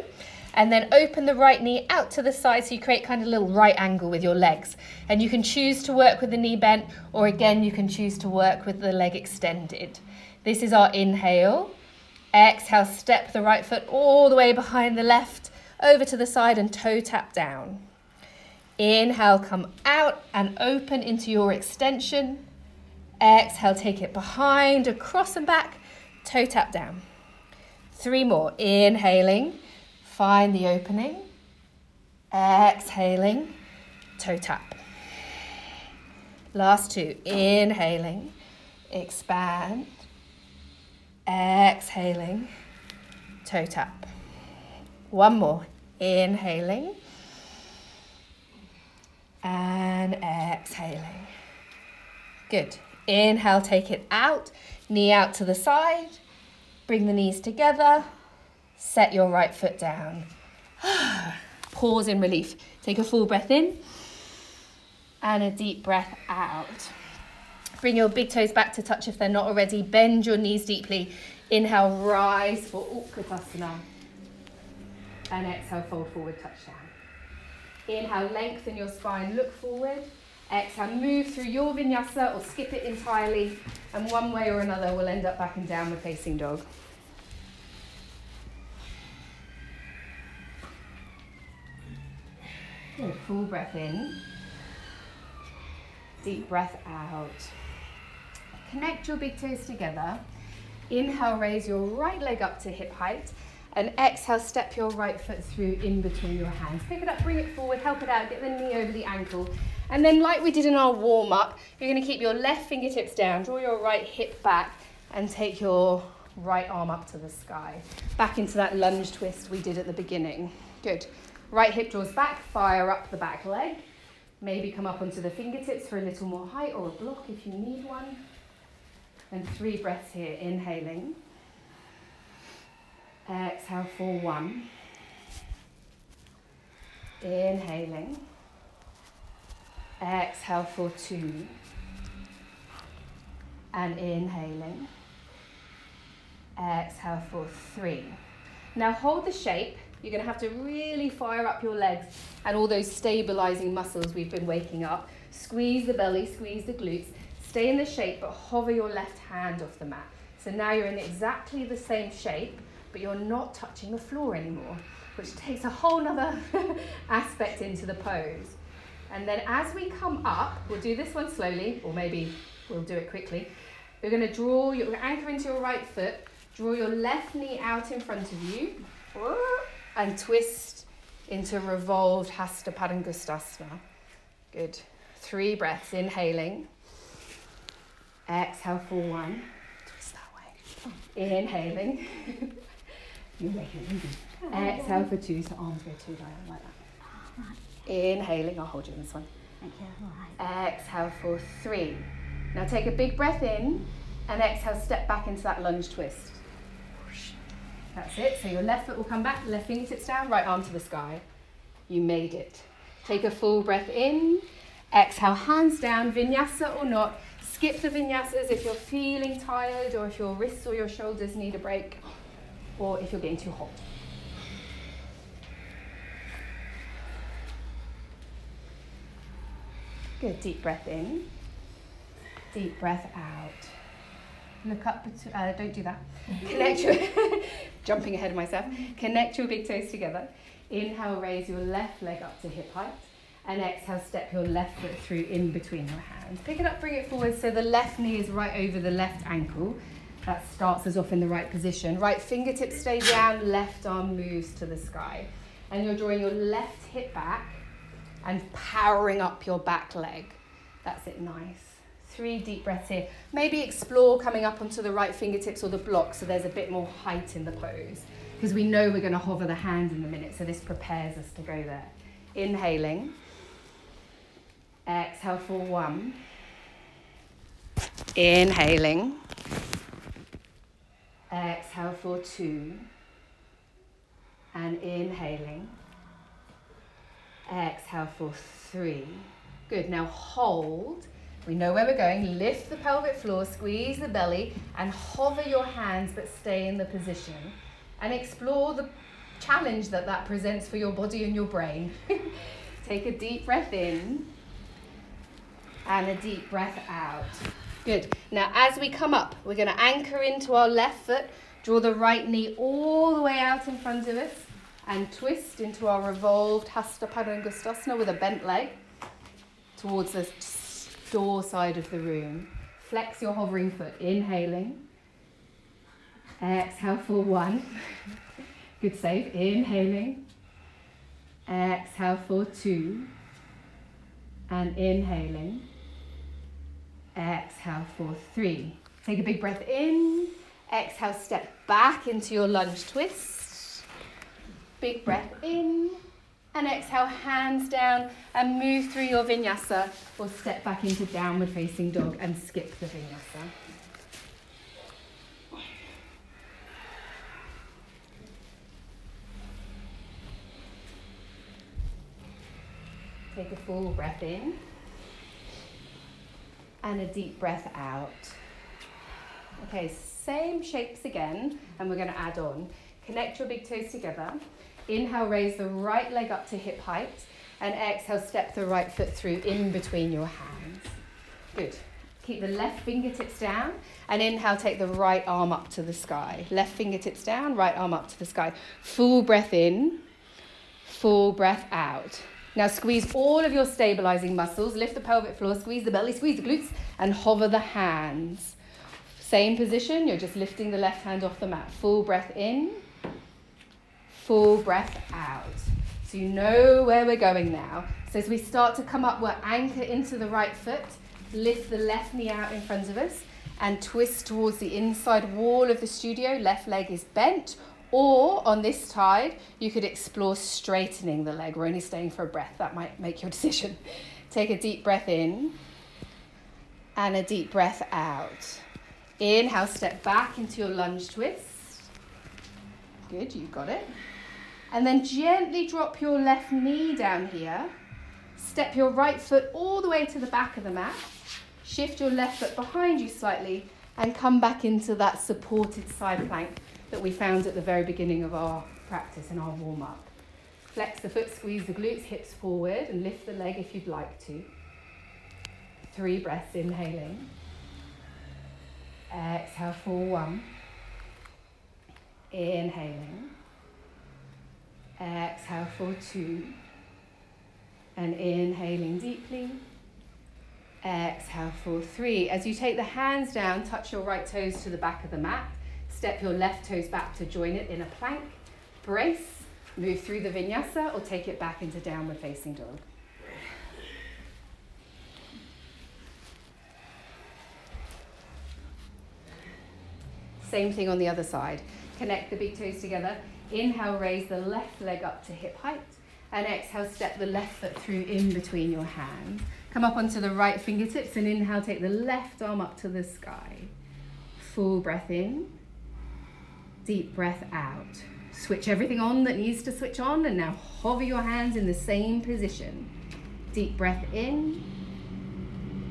And then open the right knee out to the side so you create kind of a little right angle with your legs. And you can choose to work with the knee bent, or again, you can choose to work with the leg extended. This is our inhale. Exhale, step the right foot all the way behind the left over to the side and toe tap down. Inhale, come out and open into your extension. Exhale, take it behind, across and back, toe tap down. Three more. Inhaling, find the opening. Exhaling, toe tap. Last two. Inhaling, expand. Exhaling, toe tap. One more. Inhaling and exhaling. Good. Inhale, take it out. Knee out to the side. Bring the knees together. Set your right foot down. Pause in relief. Take a full breath in and a deep breath out. Bring your big toes back to touch if they're not already. Bend your knees deeply. Inhale, rise for Utkatasana. And exhale, fold forward, touch down. Inhale, lengthen your spine, look forward. Exhale, move through your vinyasa or skip it entirely. And one way or another, we'll end up back in downward facing dog. Good, full breath in. Deep breath out. Connect your big toes together. Inhale, raise your right leg up to hip height. And exhale, step your right foot through in between your hands. Pick it up, bring it forward, help it out, get the knee over the ankle. And then, like we did in our warm up, you're going to keep your left fingertips down, draw your right hip back, and take your right arm up to the sky. Back into that lunge twist we did at the beginning. Good. Right hip draws back, fire up the back leg. Maybe come up onto the fingertips for a little more height or a block if you need one. And three breaths here, inhaling. Exhale for one. Inhaling. Exhale for two. And inhaling. Exhale for three. Now hold the shape. You're going to have to really fire up your legs and all those stabilizing muscles we've been waking up. Squeeze the belly, squeeze the glutes. Stay in the shape, but hover your left hand off the mat. So now you're in exactly the same shape, but you're not touching the floor anymore, which takes a whole nother aspect into the pose. And then as we come up, we'll do this one slowly, or maybe we'll do it quickly. We're going to draw, your anchor into your right foot, draw your left knee out in front of you, and twist into revolved Hasta Padangusthasana. Good. Three breaths, inhaling. Exhale for one. Twist that way. Inhaling. You make it easy. Exhale for two, so arms go two down like that. Inhaling, I'll hold you in this one. Thank you. Exhale for three. Now take a big breath in and exhale, step back into that lunge twist. That's it. So your left foot will come back, left fingertips down, right arm to the sky. You made it. Take a full breath in. Exhale, hands down, vinyasa or not. Skip the vinyasas if you're feeling tired or if your wrists or your shoulders need a break or if you're getting too hot. Good, deep breath in, deep breath out. Look up, bet- uh, don't do that. Connect your, jumping ahead of myself. Connect your big toes together. Inhale, raise your left leg up to hip height. And exhale, step your left foot through in between your hands. Pick it up, bring it forward so the left knee is right over the left ankle. That starts us off in the right position. Right fingertips stay down, left arm moves to the sky. And you're drawing your left hip back and powering up your back leg. That's it, nice. Three deep breaths here. Maybe explore coming up onto the right fingertips or the block so there's a bit more height in the pose. Because we know we're going to hover the hand in a minute, so this prepares us to go there. Inhaling. Exhale for one. Inhaling. Exhale for two. And inhaling. Exhale for three. Good. Now hold. We know where we're going. Lift the pelvic floor, squeeze the belly, and hover your hands, but stay in the position. And explore the challenge that that presents for your body and your brain. Take a deep breath in and a deep breath out. Good. Now, as we come up, we're going to anchor into our left foot, draw the right knee all the way out in front of us, and twist into our revolved Hasta Padangusthasana with a bent leg towards the door side of the room. Flex your hovering foot, inhaling. Exhale for one. Good save. Inhaling. Exhale for two. And inhaling. Exhale for three. Take a big breath in. Exhale, step back into your lunge twist. Big breath in and exhale, hands down, and move through your vinyasa or step back into downward facing dog and skip the vinyasa. Take a full breath in and a deep breath out. Okay, same shapes again, and we're going to add on. Connect your big toes together. Inhale, raise the right leg up to hip height. And exhale, step the right foot through in between your hands. Good. Keep the left fingertips down. And inhale, take the right arm up to the sky. Left fingertips down, right arm up to the sky. Full breath in, full breath out. Now squeeze all of your stabilizing muscles. Lift the pelvic floor, squeeze the belly, squeeze the glutes, and hover the hands. Same position, you're just lifting the left hand off the mat. Full breath in, full breath out. So you know where we're going now. So as we start to come up, we'll anchor into the right foot, lift the left knee out in front of us, and twist towards the inside wall of the studio. Left leg is bent. Or on this side, you could explore straightening the leg. We're only staying for a breath. That might make your decision. Take a deep breath in and a deep breath out. Inhale, step back into your lunge twist. Good, you got it. And then gently drop your left knee down here. Step your right foot all the way to the back of the mat. Shift your left foot behind you slightly and come back into that supported side plank that we found at the very beginning of our practice and our warm up. Flex the foot, squeeze the glutes, hips forward, and lift the leg if you'd like to. Three breaths, inhaling. Exhale for one. Inhaling. Exhale for two. And inhaling deeply. Exhale for three. As you take the hands down, touch your right toes to the back of the mat. Step your left toes back to join it in a plank. Brace. Move through the vinyasa or take it back into downward facing dog. Same thing on the other side. Connect the big toes together. Inhale, raise the left leg up to hip height. And exhale, step the left foot through in between your hands. Come up onto the right fingertips and inhale, take the left arm up to the sky. Full breath in, deep breath out. Switch everything on that needs to switch on and now hover your hands in the same position. Deep breath in,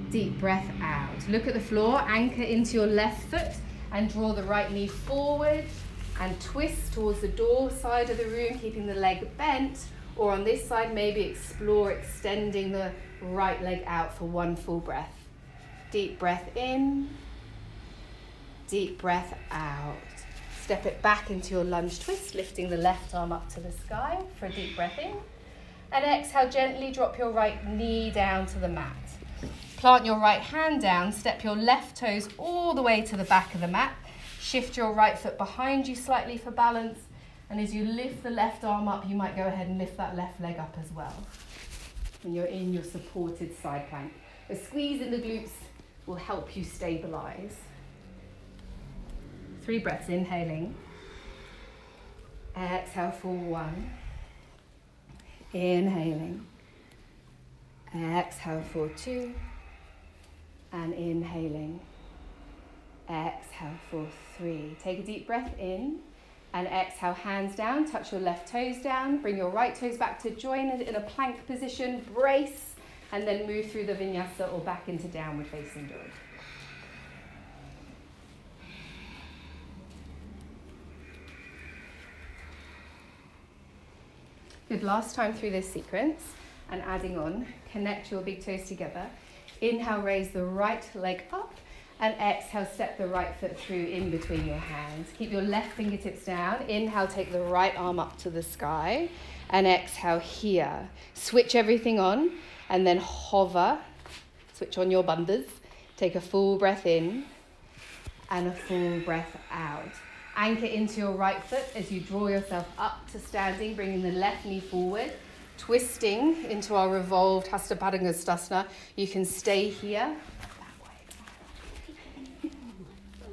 deep breath out. Look at the floor, anchor into your left foot and draw the right knee forward and twist towards the door side of the room, keeping the leg bent. Or on this side, maybe explore extending the right leg out for one full breath. Deep breath in, deep breath out. Step it back into your lunge twist, lifting the left arm up to the sky for a deep breath in. And exhale, gently drop your right knee down to the mat. Plant your right hand down, step your left toes all the way to the back of the mat. Shift your right foot behind you slightly for balance. And as you lift the left arm up, you might go ahead and lift that left leg up as well. And you're in your supported side plank. A squeeze in the glutes will help you stabilize. Three breaths, inhaling. Exhale for one. Inhaling. Exhale for two and inhaling. Exhale for three. Take a deep breath in and exhale, hands down, touch your left toes down, bring your right toes back to join it in a plank position, brace, and then move through the vinyasa or back into downward facing dog. Good, last time through this sequence and adding on, connect your big toes together Inhale, raise the right leg up. And exhale, step the right foot through in between your hands. Keep your left fingertips down. Inhale, take the right arm up to the sky. And exhale here. Switch everything on and then hover. Switch on your bandhas. Take a full breath in and a full breath out. Anchor into your right foot as you draw yourself up to standing, bringing the left knee forward twisting into our revolved Hasta. You can stay here.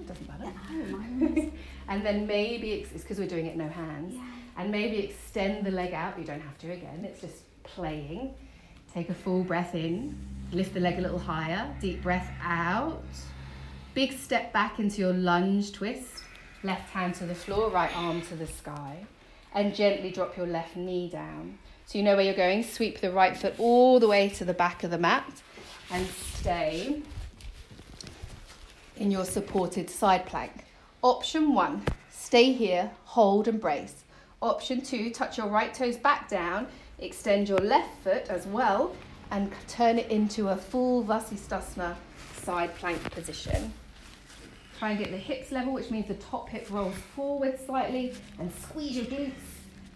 Doesn't matter. and then maybe, it's because we're doing it no hands, and maybe extend the leg out. You don't have to again, it's just playing. Take a full breath in, lift the leg a little higher, deep breath out. Big step back into your lunge twist. Left hand to the floor, right arm to the sky. And gently drop your left knee down. So you know where you're going. Sweep the right foot all the way to the back of the mat and stay in your supported side plank. Option one, stay here, hold and brace. Option two, touch your right toes back down, extend your left foot as well, and turn it into a full Vasisthasana side plank position. Try and get the hips level, which means the top hip rolls forward slightly, and squeeze your glutes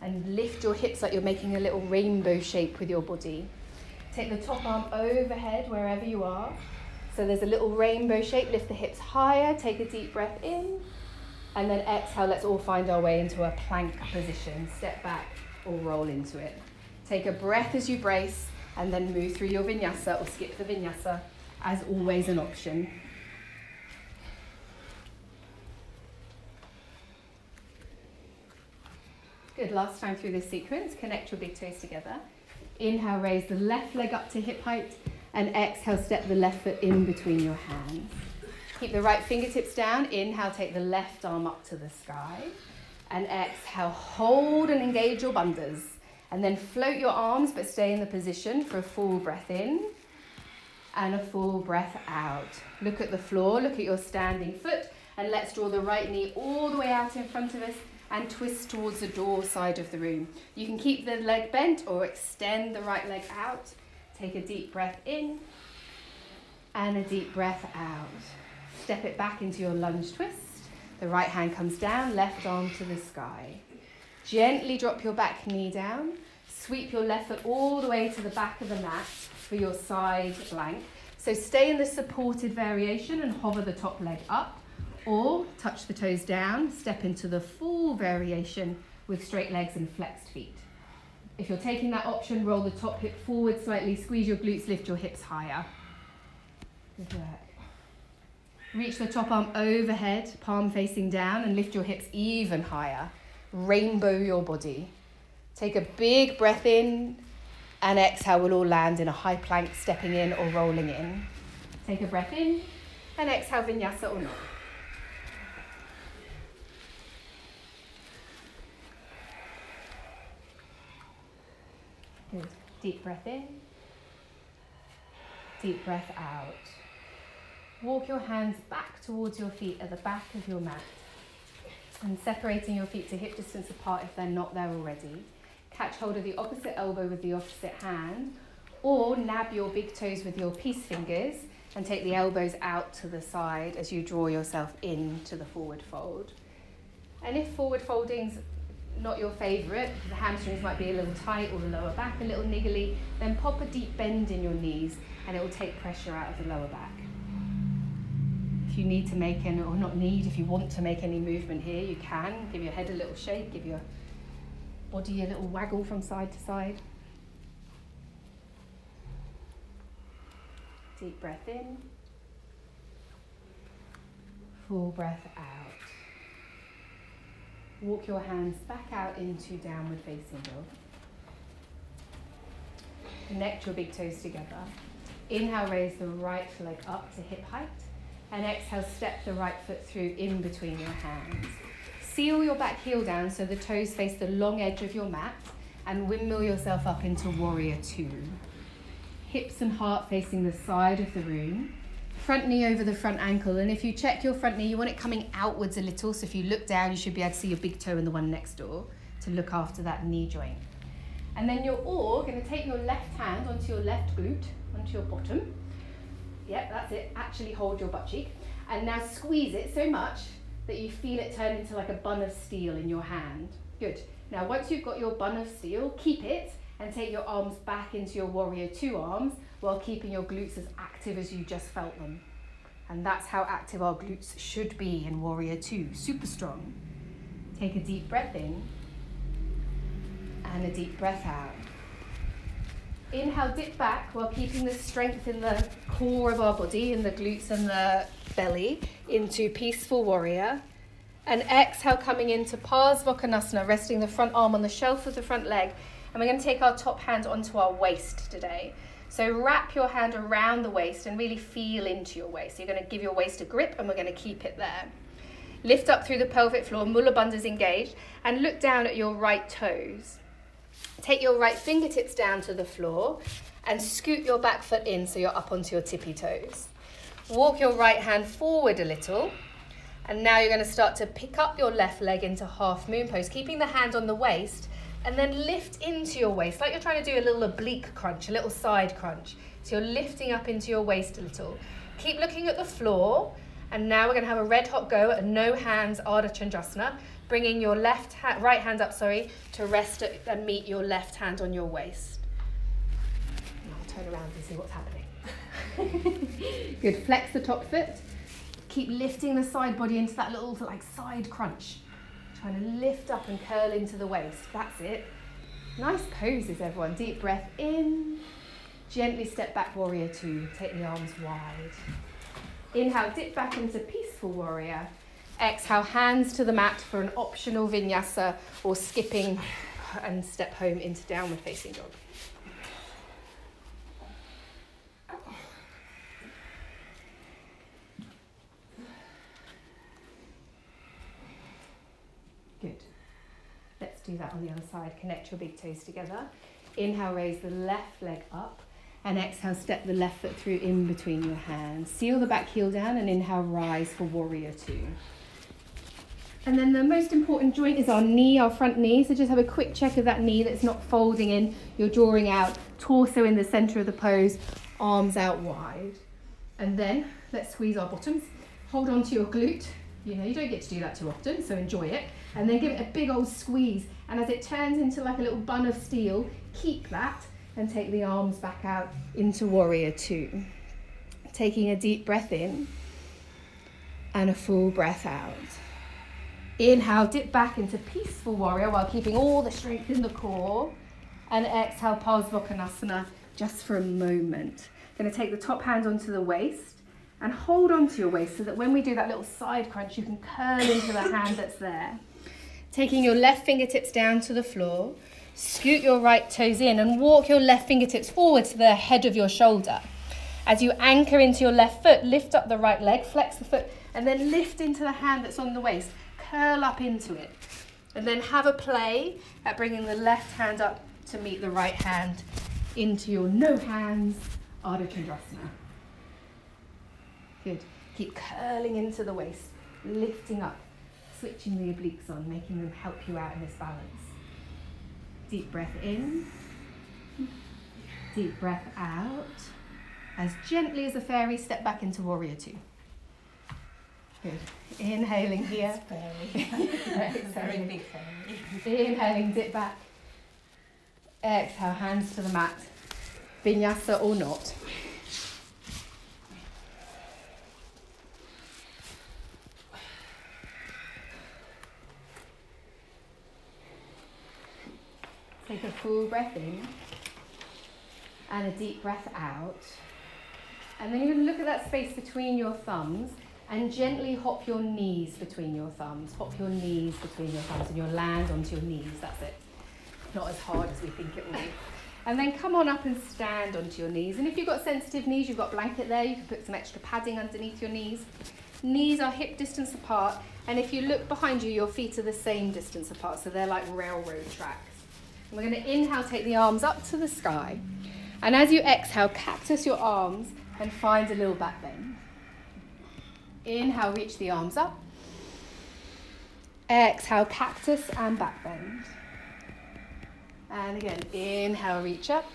and lift your hips like you're making a little rainbow shape with your body. Take the top arm overhead wherever you are. So there's a little rainbow shape. Lift the hips higher. Take a deep breath in. And then exhale. Let's all find our way into a plank position. Step back or roll into it. Take a breath as you brace and then move through your vinyasa or skip the vinyasa. As always, an option. Good. Last time through this sequence, connect your big toes together. Inhale, raise the left leg up to hip height, and exhale, step the left foot in between your hands. Keep the right fingertips down. Inhale, take the left arm up to the sky. And exhale, hold and engage your bandhas. And then float your arms, but stay in the position for a full breath in and a full breath out. Look at the floor, look at your standing foot, and let's draw the right knee all the way out in front of us and twist towards the door side of the room. You can keep the leg bent or extend the right leg out. Take a deep breath in and a deep breath out. Step it back into your lunge twist. The right hand comes down, left arm to the sky. Gently drop your back knee down. Sweep your left foot all the way to the back of the mat for your side plank. So stay in the supported variation and hover the top leg up or touch the toes down, step into the full variation with straight legs and flexed feet. If you're taking that option, roll the top hip forward slightly, squeeze your glutes, lift your hips higher. Good work. Reach the top arm overhead, palm facing down, and lift your hips even higher. Rainbow your body. Take a big breath in, and exhale, we'll all land in a high plank, stepping in or rolling in. Take a breath in, and exhale, vinyasa or not. Good. Deep breath in. Deep breath out. Walk your hands back towards your feet at the back of your mat and separating your feet to hip distance apart if they're not there already. Catch hold of the opposite elbow with the opposite hand or nab your big toes with your peace fingers and take the elbows out to the side as you draw yourself into the forward fold. And if forward folding's not your favourite, the hamstrings might be a little tight or the lower back a little niggly, then pop a deep bend in your knees and it will take pressure out of the lower back. If you need to make any, or not need, if you want to make any movement here, you can. Give your head a little shake, give your body a little waggle from side to side. Deep breath in, full breath out. Walk your hands back out into downward facing dog. Connect your big toes together. Inhale, raise the right leg up to hip height. And exhale, step the right foot through in between your hands. Seal your back heel down so the toes face the long edge of your mat and windmill yourself up into warrior two. Hips and heart facing the side of the room front knee over the front ankle. And if you check your front knee, you want it coming outwards a little. So if you look down, you should be able to see your big toe and the one next door to look after that knee joint. And then you're all going to take your left hand onto your left glute, onto your bottom. Yep, that's it. Actually hold your butt cheek. And now squeeze it so much that you feel it turn into like a bun of steel in your hand. Good. Now, once you've got your bun of steel, keep it and take your arms back into your warrior two arms while keeping your glutes as active as you just felt them. And that's how active our glutes should be in warrior two, super strong. Take a deep breath in and a deep breath out. Inhale, dip back while keeping the strength in the core of our body, in the glutes and the belly, into peaceful warrior. And exhale, coming into Parsvakonasana, resting the front arm on the shelf of the front leg. And we're going to take our top hand onto our waist today. So wrap your hand around the waist and really feel into your waist. So you're going to give your waist a grip and we're going to keep it there. Lift up through the pelvic floor, Mula Bandhas engaged, and look down at your right toes. Take your right fingertips down to the floor and scoot your back foot in so you're up onto your tippy toes. Walk your right hand forward a little. And now you're going to start to pick up your left leg into half moon pose, keeping the hand on the waist and then lift into your waist, like you're trying to do a little oblique crunch, a little side crunch. So you're lifting up into your waist a little. Keep looking at the floor. And now we're going to have a red hot go at no hands Ardha Chandrasana, bringing your left ha- right hand up, sorry, to rest at, and meet your left hand on your waist. I'll turn around and see what's happening. Good. Flex the top foot. Keep lifting the side body into that little like side crunch. Trying to lift up and curl into the waist. That's it. Nice poses, everyone. Deep breath in. Gently step back, warrior two. Take the arms wide. Inhale, dip back into peaceful warrior. Exhale, hands to the mat for an optional vinyasa or skipping and step home into downward facing dog. Good. Let's do that on the other side. Connect your big toes together. Inhale, raise the left leg up. And exhale, step the left foot through in between your hands. Seal the back heel down and inhale, rise for warrior two. And then the most important joint is our knee, our front knee. So just have a quick check of that knee that's not folding in. You're drawing out, torso in the center of the pose, arms out wide. And then let's squeeze our bottoms. Hold on to your glute. You know, you don't get to do that too often, so enjoy it. And then give it a big old squeeze. And as it turns into like a little bun of steel, keep that and take the arms back out into warrior two. Taking a deep breath in and a full breath out. Inhale, dip back into peaceful warrior while keeping all the strength in the core. And exhale, Parsvakonasana just for a moment. Going to take the top hand onto the waist and hold onto your waist so that when we do that little side crunch, you can curl into the hand that's there. Taking your left fingertips down to the floor, scoot your right toes in and walk your left fingertips forward to the head of your shoulder. As you anchor into your left foot, lift up the right leg, flex the foot, and then lift into the hand that's on the waist. Curl up into it. And then have a play at bringing the left hand up to meet the right hand into your no hands Ardha Chandrasana. Good. Keep curling into the waist, lifting up, switching the obliques on, making them help you out in this balance. Deep breath in, deep breath out. As gently as a fairy, step back into warrior two. Good. Inhaling here. Fairy. Very big fairy. Inhaling, dip back. Exhale, hands to the mat. Vinyasa or not. Take a full breath in and a deep breath out. And then you're going to look at that space between your thumbs and gently hop your knees between your thumbs. Hop your knees between your thumbs and you'll land onto your knees. That's it. Not as hard as we think it will be. And then come on up and stand onto your knees. And if you've got sensitive knees, you've got a blanket there, you can put some extra padding underneath your knees. Knees are hip distance apart. And if you look behind you, your feet are the same distance apart. So they're like railroad tracks. We're going to inhale, take the arms up to the sky. And as you exhale, cactus your arms and find a little back bend. Inhale, reach the arms up. Exhale, cactus and back bend. And again, inhale, reach up.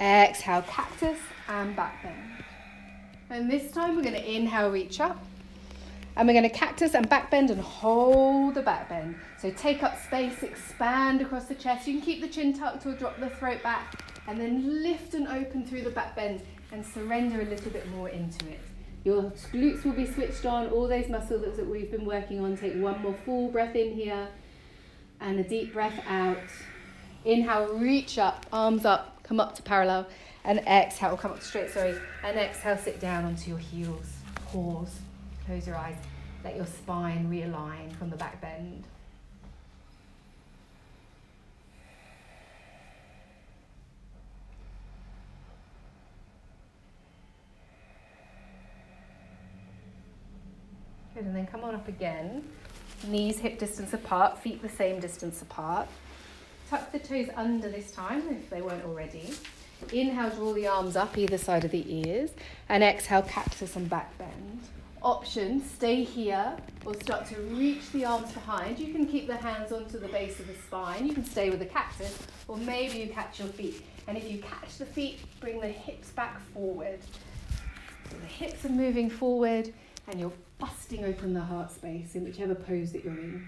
Exhale, cactus and back bend. And this time we're going to inhale, reach up. And we're going to cactus and back bend and hold the back bend. So take up space, expand across the chest. You can keep the chin tucked or drop the throat back. And then lift and open through the back bend and surrender a little bit more into it. Your glutes will be switched on, all those muscles that we've been working on. Take one more full breath in here and a deep breath out. Inhale, reach up, arms up, come up to parallel, and exhale, come up straight, sorry, and exhale, sit down onto your heels. Pause, close your eyes, let your spine realign from the back bend. Good, and then come on up again. Knees hip distance apart, feet the same distance apart. Tuck the toes under this time if they weren't already. Inhale, draw the arms up either side of the ears. And exhale, cactus and back bend. Option, stay here or start to reach the arms behind. You can keep the hands onto the base of the spine. You can stay with the cactus or maybe you catch your feet. And if you catch the feet, bring the hips back forward. So the hips are moving forward and you're busting open the heart space in whichever pose that you're in.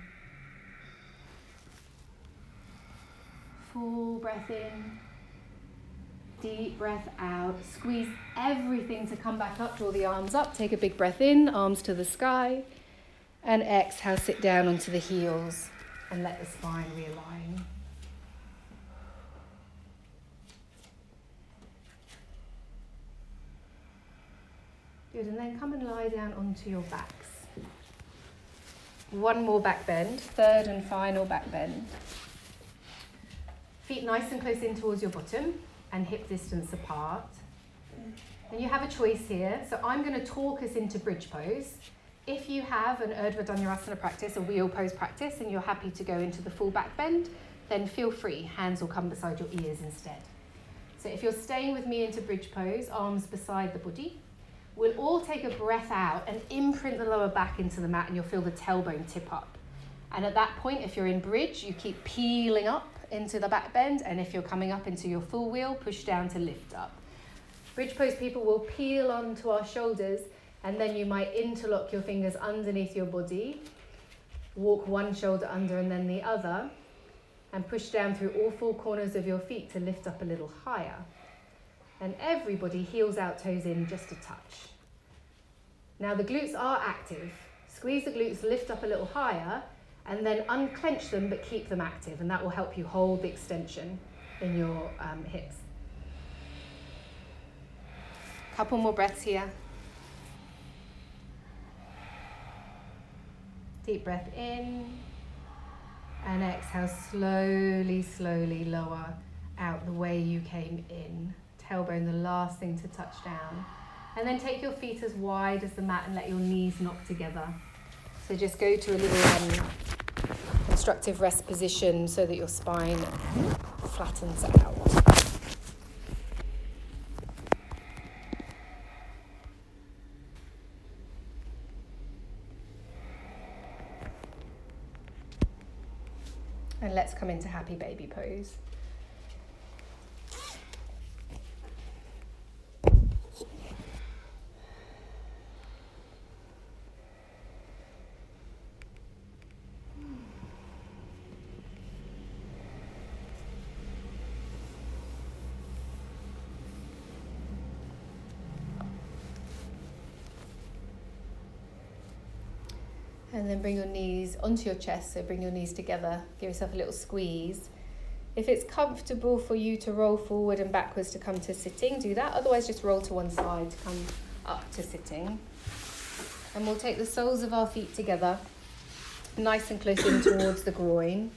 Full breath in. Deep breath out. Squeeze everything to come back up. Draw the arms up. Take a big breath in, arms to the sky. And exhale, sit down onto the heels and let the spine realign. Good, and then come and lie down onto your backs. One more back bend, third and final back bend. Feet nice and close in towards your bottom and hip distance apart. And you have a choice here. So I'm going to talk us into bridge pose. If you have an Urdhva Dhanurasana practice, a wheel pose practice, and you're happy to go into the full back bend, then feel free. Hands will come beside your ears instead. So if you're staying with me into bridge pose, arms beside the body, we'll all take a breath out and imprint the lower back into the mat, and you'll feel the tailbone tip up. And at that point, if you're in bridge, you keep peeling up into the back bend, and if you're coming up into your full wheel, push down to lift up. Bridge pose people will peel onto our shoulders, and then you might interlock your fingers underneath your body, walk one shoulder under and then the other, and push down through all four corners of your feet to lift up a little higher. And everybody heels out, toes in, just a touch. Now the glutes are active. Squeeze the glutes, lift up a little higher, and then unclench them but keep them active, and that will help you hold the extension in your um, hips. Couple more breaths here. Deep breath in, and exhale slowly, slowly lower out the way you came in. Tailbone, the last thing to touch down. And then take your feet as wide as the mat and let your knees knock together. So just go to a little um, constructive rest position so that your spine flattens out. And let's come into happy baby pose. And then bring your knees onto your chest, so bring your knees together, give yourself a little squeeze. If it's comfortable for you to roll forward and backwards to come to sitting, do that. Otherwise, just roll to one side to come up to sitting. And we'll take the soles of our feet together, nice and close in towards the groin.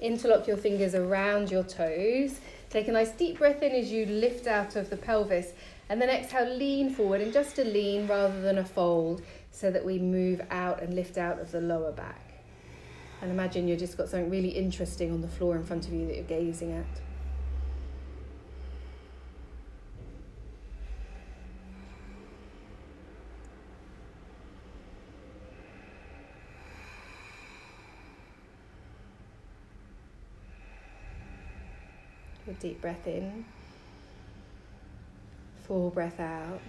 Interlock your fingers around your toes. Take a nice deep breath in as you lift out of the pelvis. And then exhale, lean forward, and just a lean rather than a fold so that we move out and lift out of the lower back. And imagine you've just got something really interesting on the floor in front of you that you're gazing at. A deep breath in, full breath out.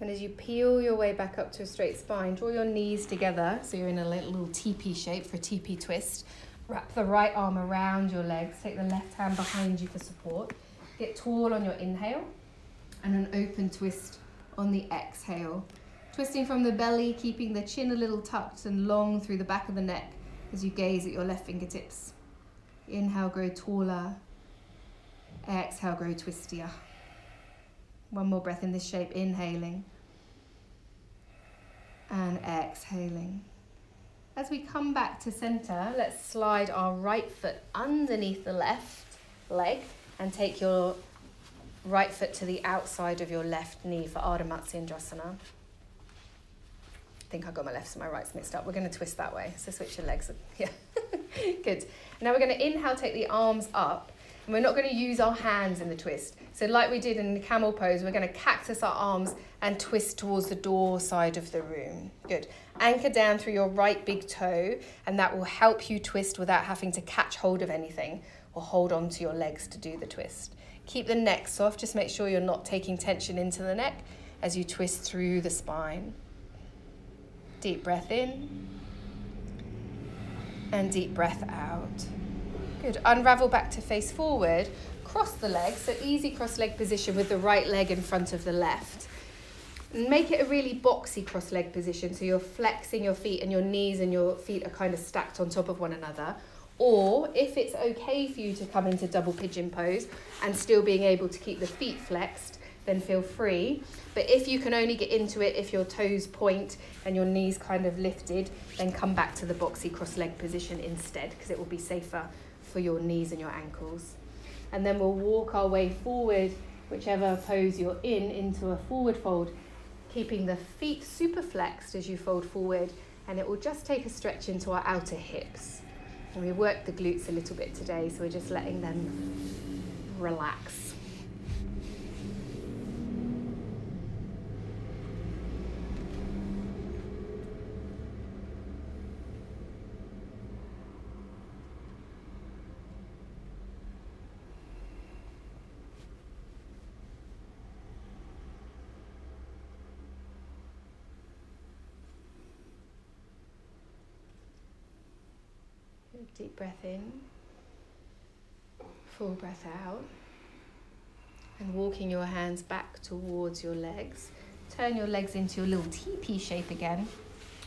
And as you peel your way back up to a straight spine, draw your knees together so you're in a little TP shape for a TP twist. Wrap the right arm around your legs, take the left hand behind you for support. Get tall on your inhale and an open twist on the exhale. Twisting from the belly, keeping the chin a little tucked and long through the back of the neck as you gaze at your left fingertips. Inhale, grow taller. Exhale, grow twistier. One more breath in this shape, inhaling and exhaling. As we come back to center, let's slide our right foot underneath the left leg and take your right foot to the outside of your left knee for Ardha Matsyendrasana. I think I got my lefts and my rights mixed up. We're going to twist that way. So switch your legs. Yeah, good. Now we're going to inhale, take the arms up, and we're not going to use our hands in the twist. So like we did in the camel pose, we're going to cactus our arms and twist towards the door side of the room. Good. Anchor down through your right big toe, and that will help you twist without having to catch hold of anything or hold on to your legs to do the twist. Keep the neck soft, just make sure you're not taking tension into the neck as you twist through the spine. Deep breath in and deep breath out. Good. Unravel back to face forward. Cross the legs, so easy cross leg position with the right leg in front of the left. Make it a really boxy cross leg position, so you're flexing your feet and your knees and your feet are kind of stacked on top of one another. Or if it's okay for you to come into double pigeon pose and still being able to keep the feet flexed, then feel free. But if you can only get into it if your toes point and your knees kind of lifted, then come back to the boxy cross leg position instead because it will be safer for your knees and your ankles. And then we'll walk our way forward, whichever pose you're in, into a forward fold, keeping the feet super flexed as you fold forward. And it will just take a stretch into our outer hips. And we worked the glutes a little bit today, so we're just letting them relax. Deep breath in, full breath out, and walking your hands back towards your legs. Turn your legs into your little teepee shape again.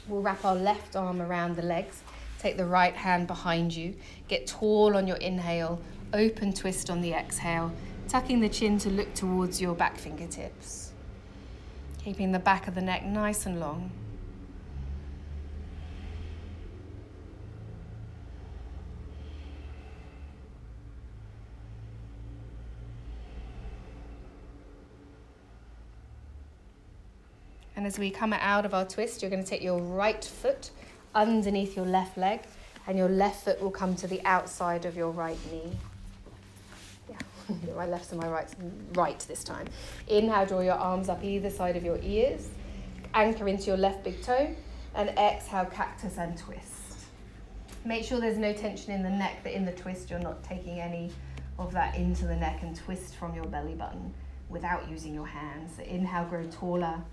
We'll wrap our left arm around the legs. Take the right hand behind you. Get tall on your inhale, open twist on the exhale, tucking the chin to look towards your back fingertips. Keeping the back of the neck nice and long. And as we come out of our twist, you're going to take your right foot underneath your left leg, and your left foot will come to the outside of your right knee. Yeah, my left and my right, right this time. Inhale, draw your arms up either side of your ears. Anchor into your left big toe, and exhale, cactus and twist. Make sure there's no tension in the neck, that in the twist you're not taking any of that into the neck and twist from your belly button without using your hands. Inhale, grow taller.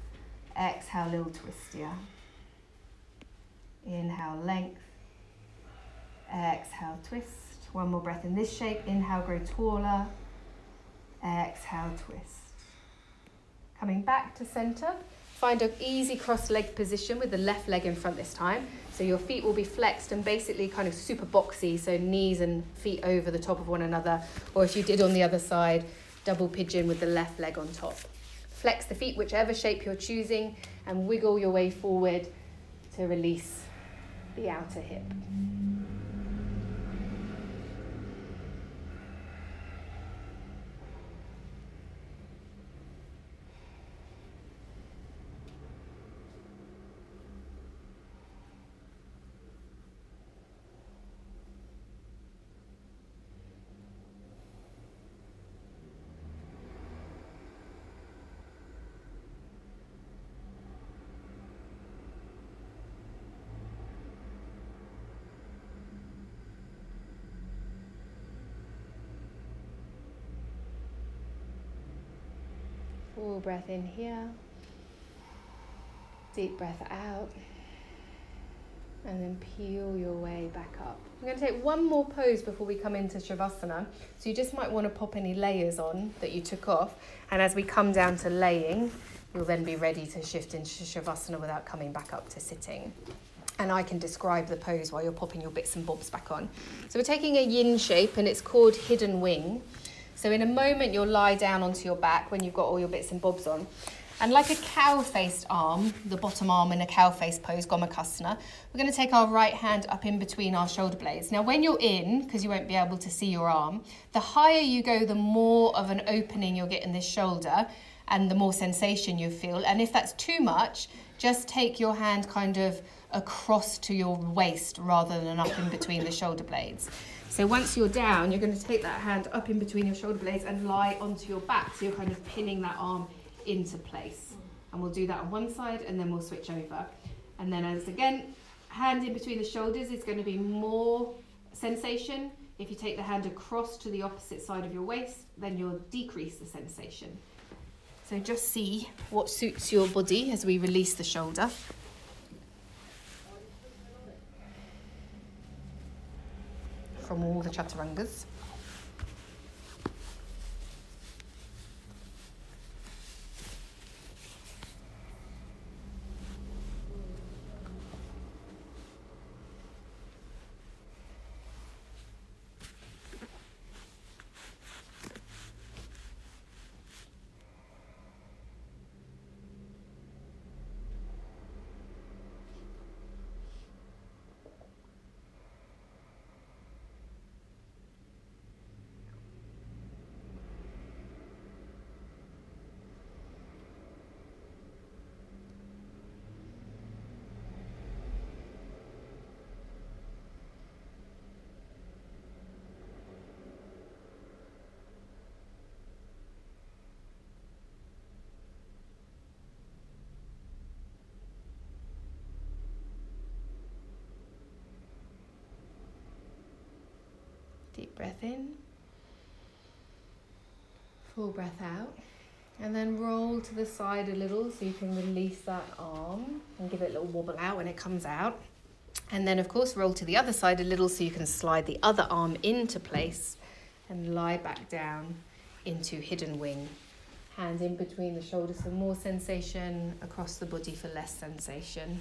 Exhale, little twist, yeah. Inhale, length. Exhale, twist. One more breath in this shape. Inhale, grow taller. Exhale, twist. Coming back to center. Find an easy cross leg position with the left leg in front this time. So your feet will be flexed and basically kind of super boxy, so knees and feet over the top of one another. Or if you did on the other side, double pigeon with the left leg on top. Flex the feet, whichever shape you're choosing, and wiggle your way forward to release the outer hip. Full breath in here. Deep breath out. And then peel your way back up. I'm going to take one more pose before we come into Shavasana. So you just might want to pop any layers on that you took off. And as we come down to laying, you'll then be ready to shift into Shavasana without coming back up to sitting. And I can describe the pose while you're popping your bits and bobs back on. So we're taking a yin shape and it's called hidden wing. So in a moment, you'll lie down onto your back when you've got all your bits and bobs on. And like a cow-faced arm, the bottom arm in a cow-face pose, Gomukhasana, we're going to take our right hand up in between our shoulder blades. Now, when you're in, because you won't be able to see your arm, the higher you go, the more of an opening you'll get in this shoulder and the more sensation you feel. And if that's too much, just take your hand kind of across to your waist rather than up in between the shoulder blades. So once you're down, you're going to take that hand up in between your shoulder blades and lie onto your back. So you're kind of pinning that arm into place. And we'll do that on one side and then we'll switch over. And then as again, hand in between the shoulders is going to be more sensation. If you take the hand across to the opposite side of your waist, then you'll decrease the sensation. So just see what suits your body as we release the shoulder. From all the chaturangas. Deep breath in. Full breath out. And then roll to the side a little so you can release that arm and give it a little wobble out when it comes out. And then, of course, roll to the other side a little so you can slide the other arm into place and lie back down into hidden wing. Hands in between the shoulders for more sensation, across the body for less sensation.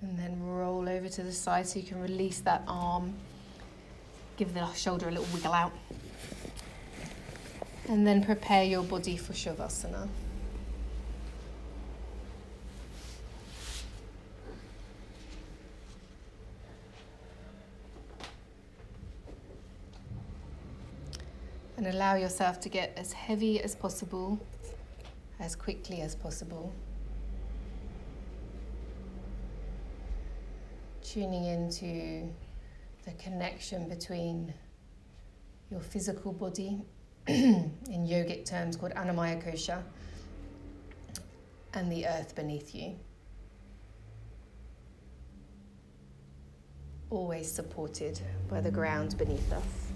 And then roll over to the side so you can release that arm. Give the shoulder a little wiggle out. And then prepare your body for Shavasana. And allow yourself to get as heavy as possible, as quickly as possible. Tuning into the connection between your physical body, in yogic terms called Annamaya Kosha, and the earth beneath you. Always supported by the ground beneath us.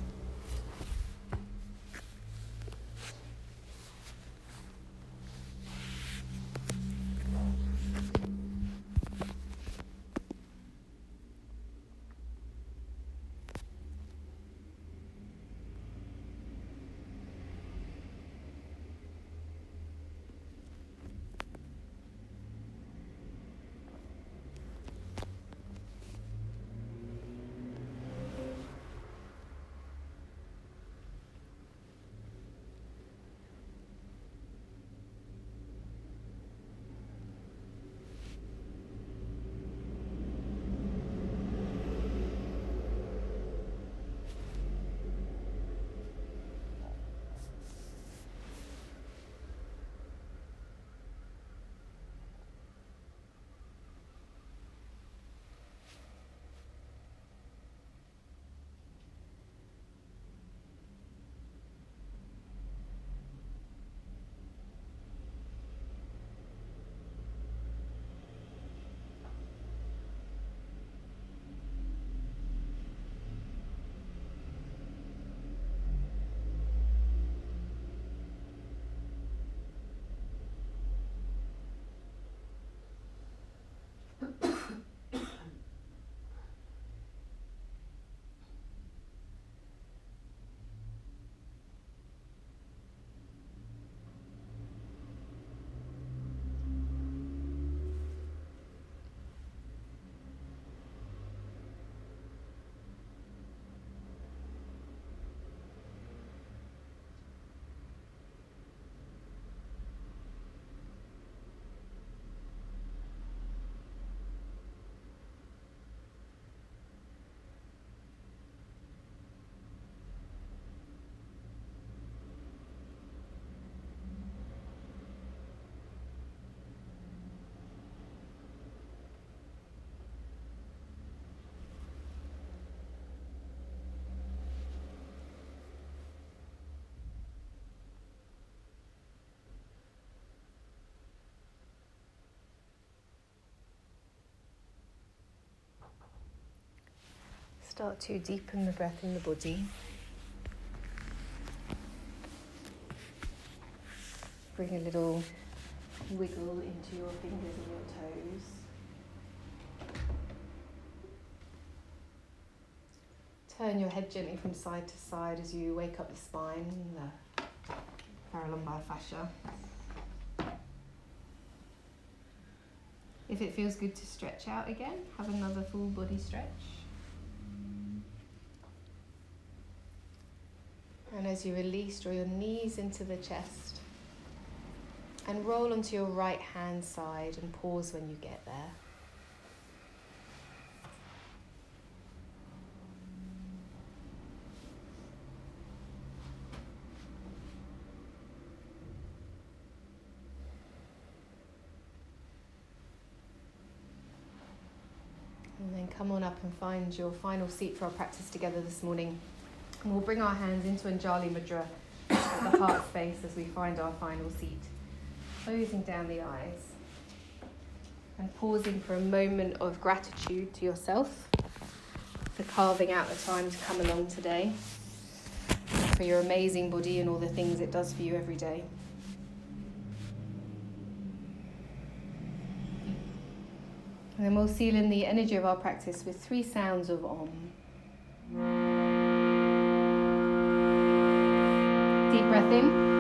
Start to deepen the breath in the body. Bring a little wiggle into your fingers and your toes. Turn your head gently from side to side as you wake up the spine, the paralumbar fascia. If it feels good to stretch out again, have another full body stretch. And as you release, draw your knees into the chest and roll onto your right hand side and pause when you get there. And then come on up and find your final seat for our practice together this morning. And we'll bring our hands into Anjali Mudra at the heart space as we find our final seat. Closing down the eyes and pausing for a moment of gratitude to yourself for carving out the time to come along today, for your amazing body and all the things it does for you every day. And then we'll seal in the energy of our practice with three sounds of Om. Deep breath in.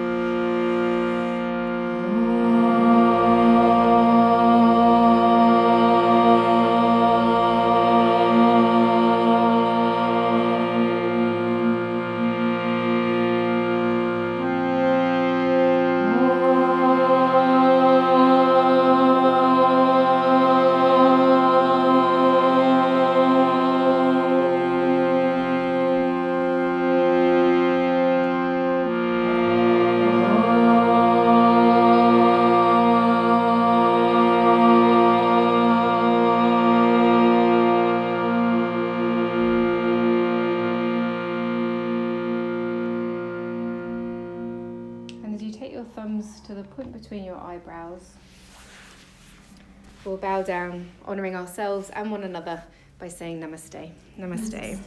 We'll bow down, honouring ourselves and one another by saying namaste. Namaste. namaste.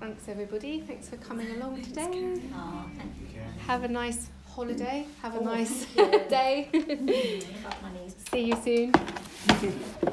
Thanks, everybody. Thanks for coming along today. Have a nice holiday. Have a oh, nice day. See you soon.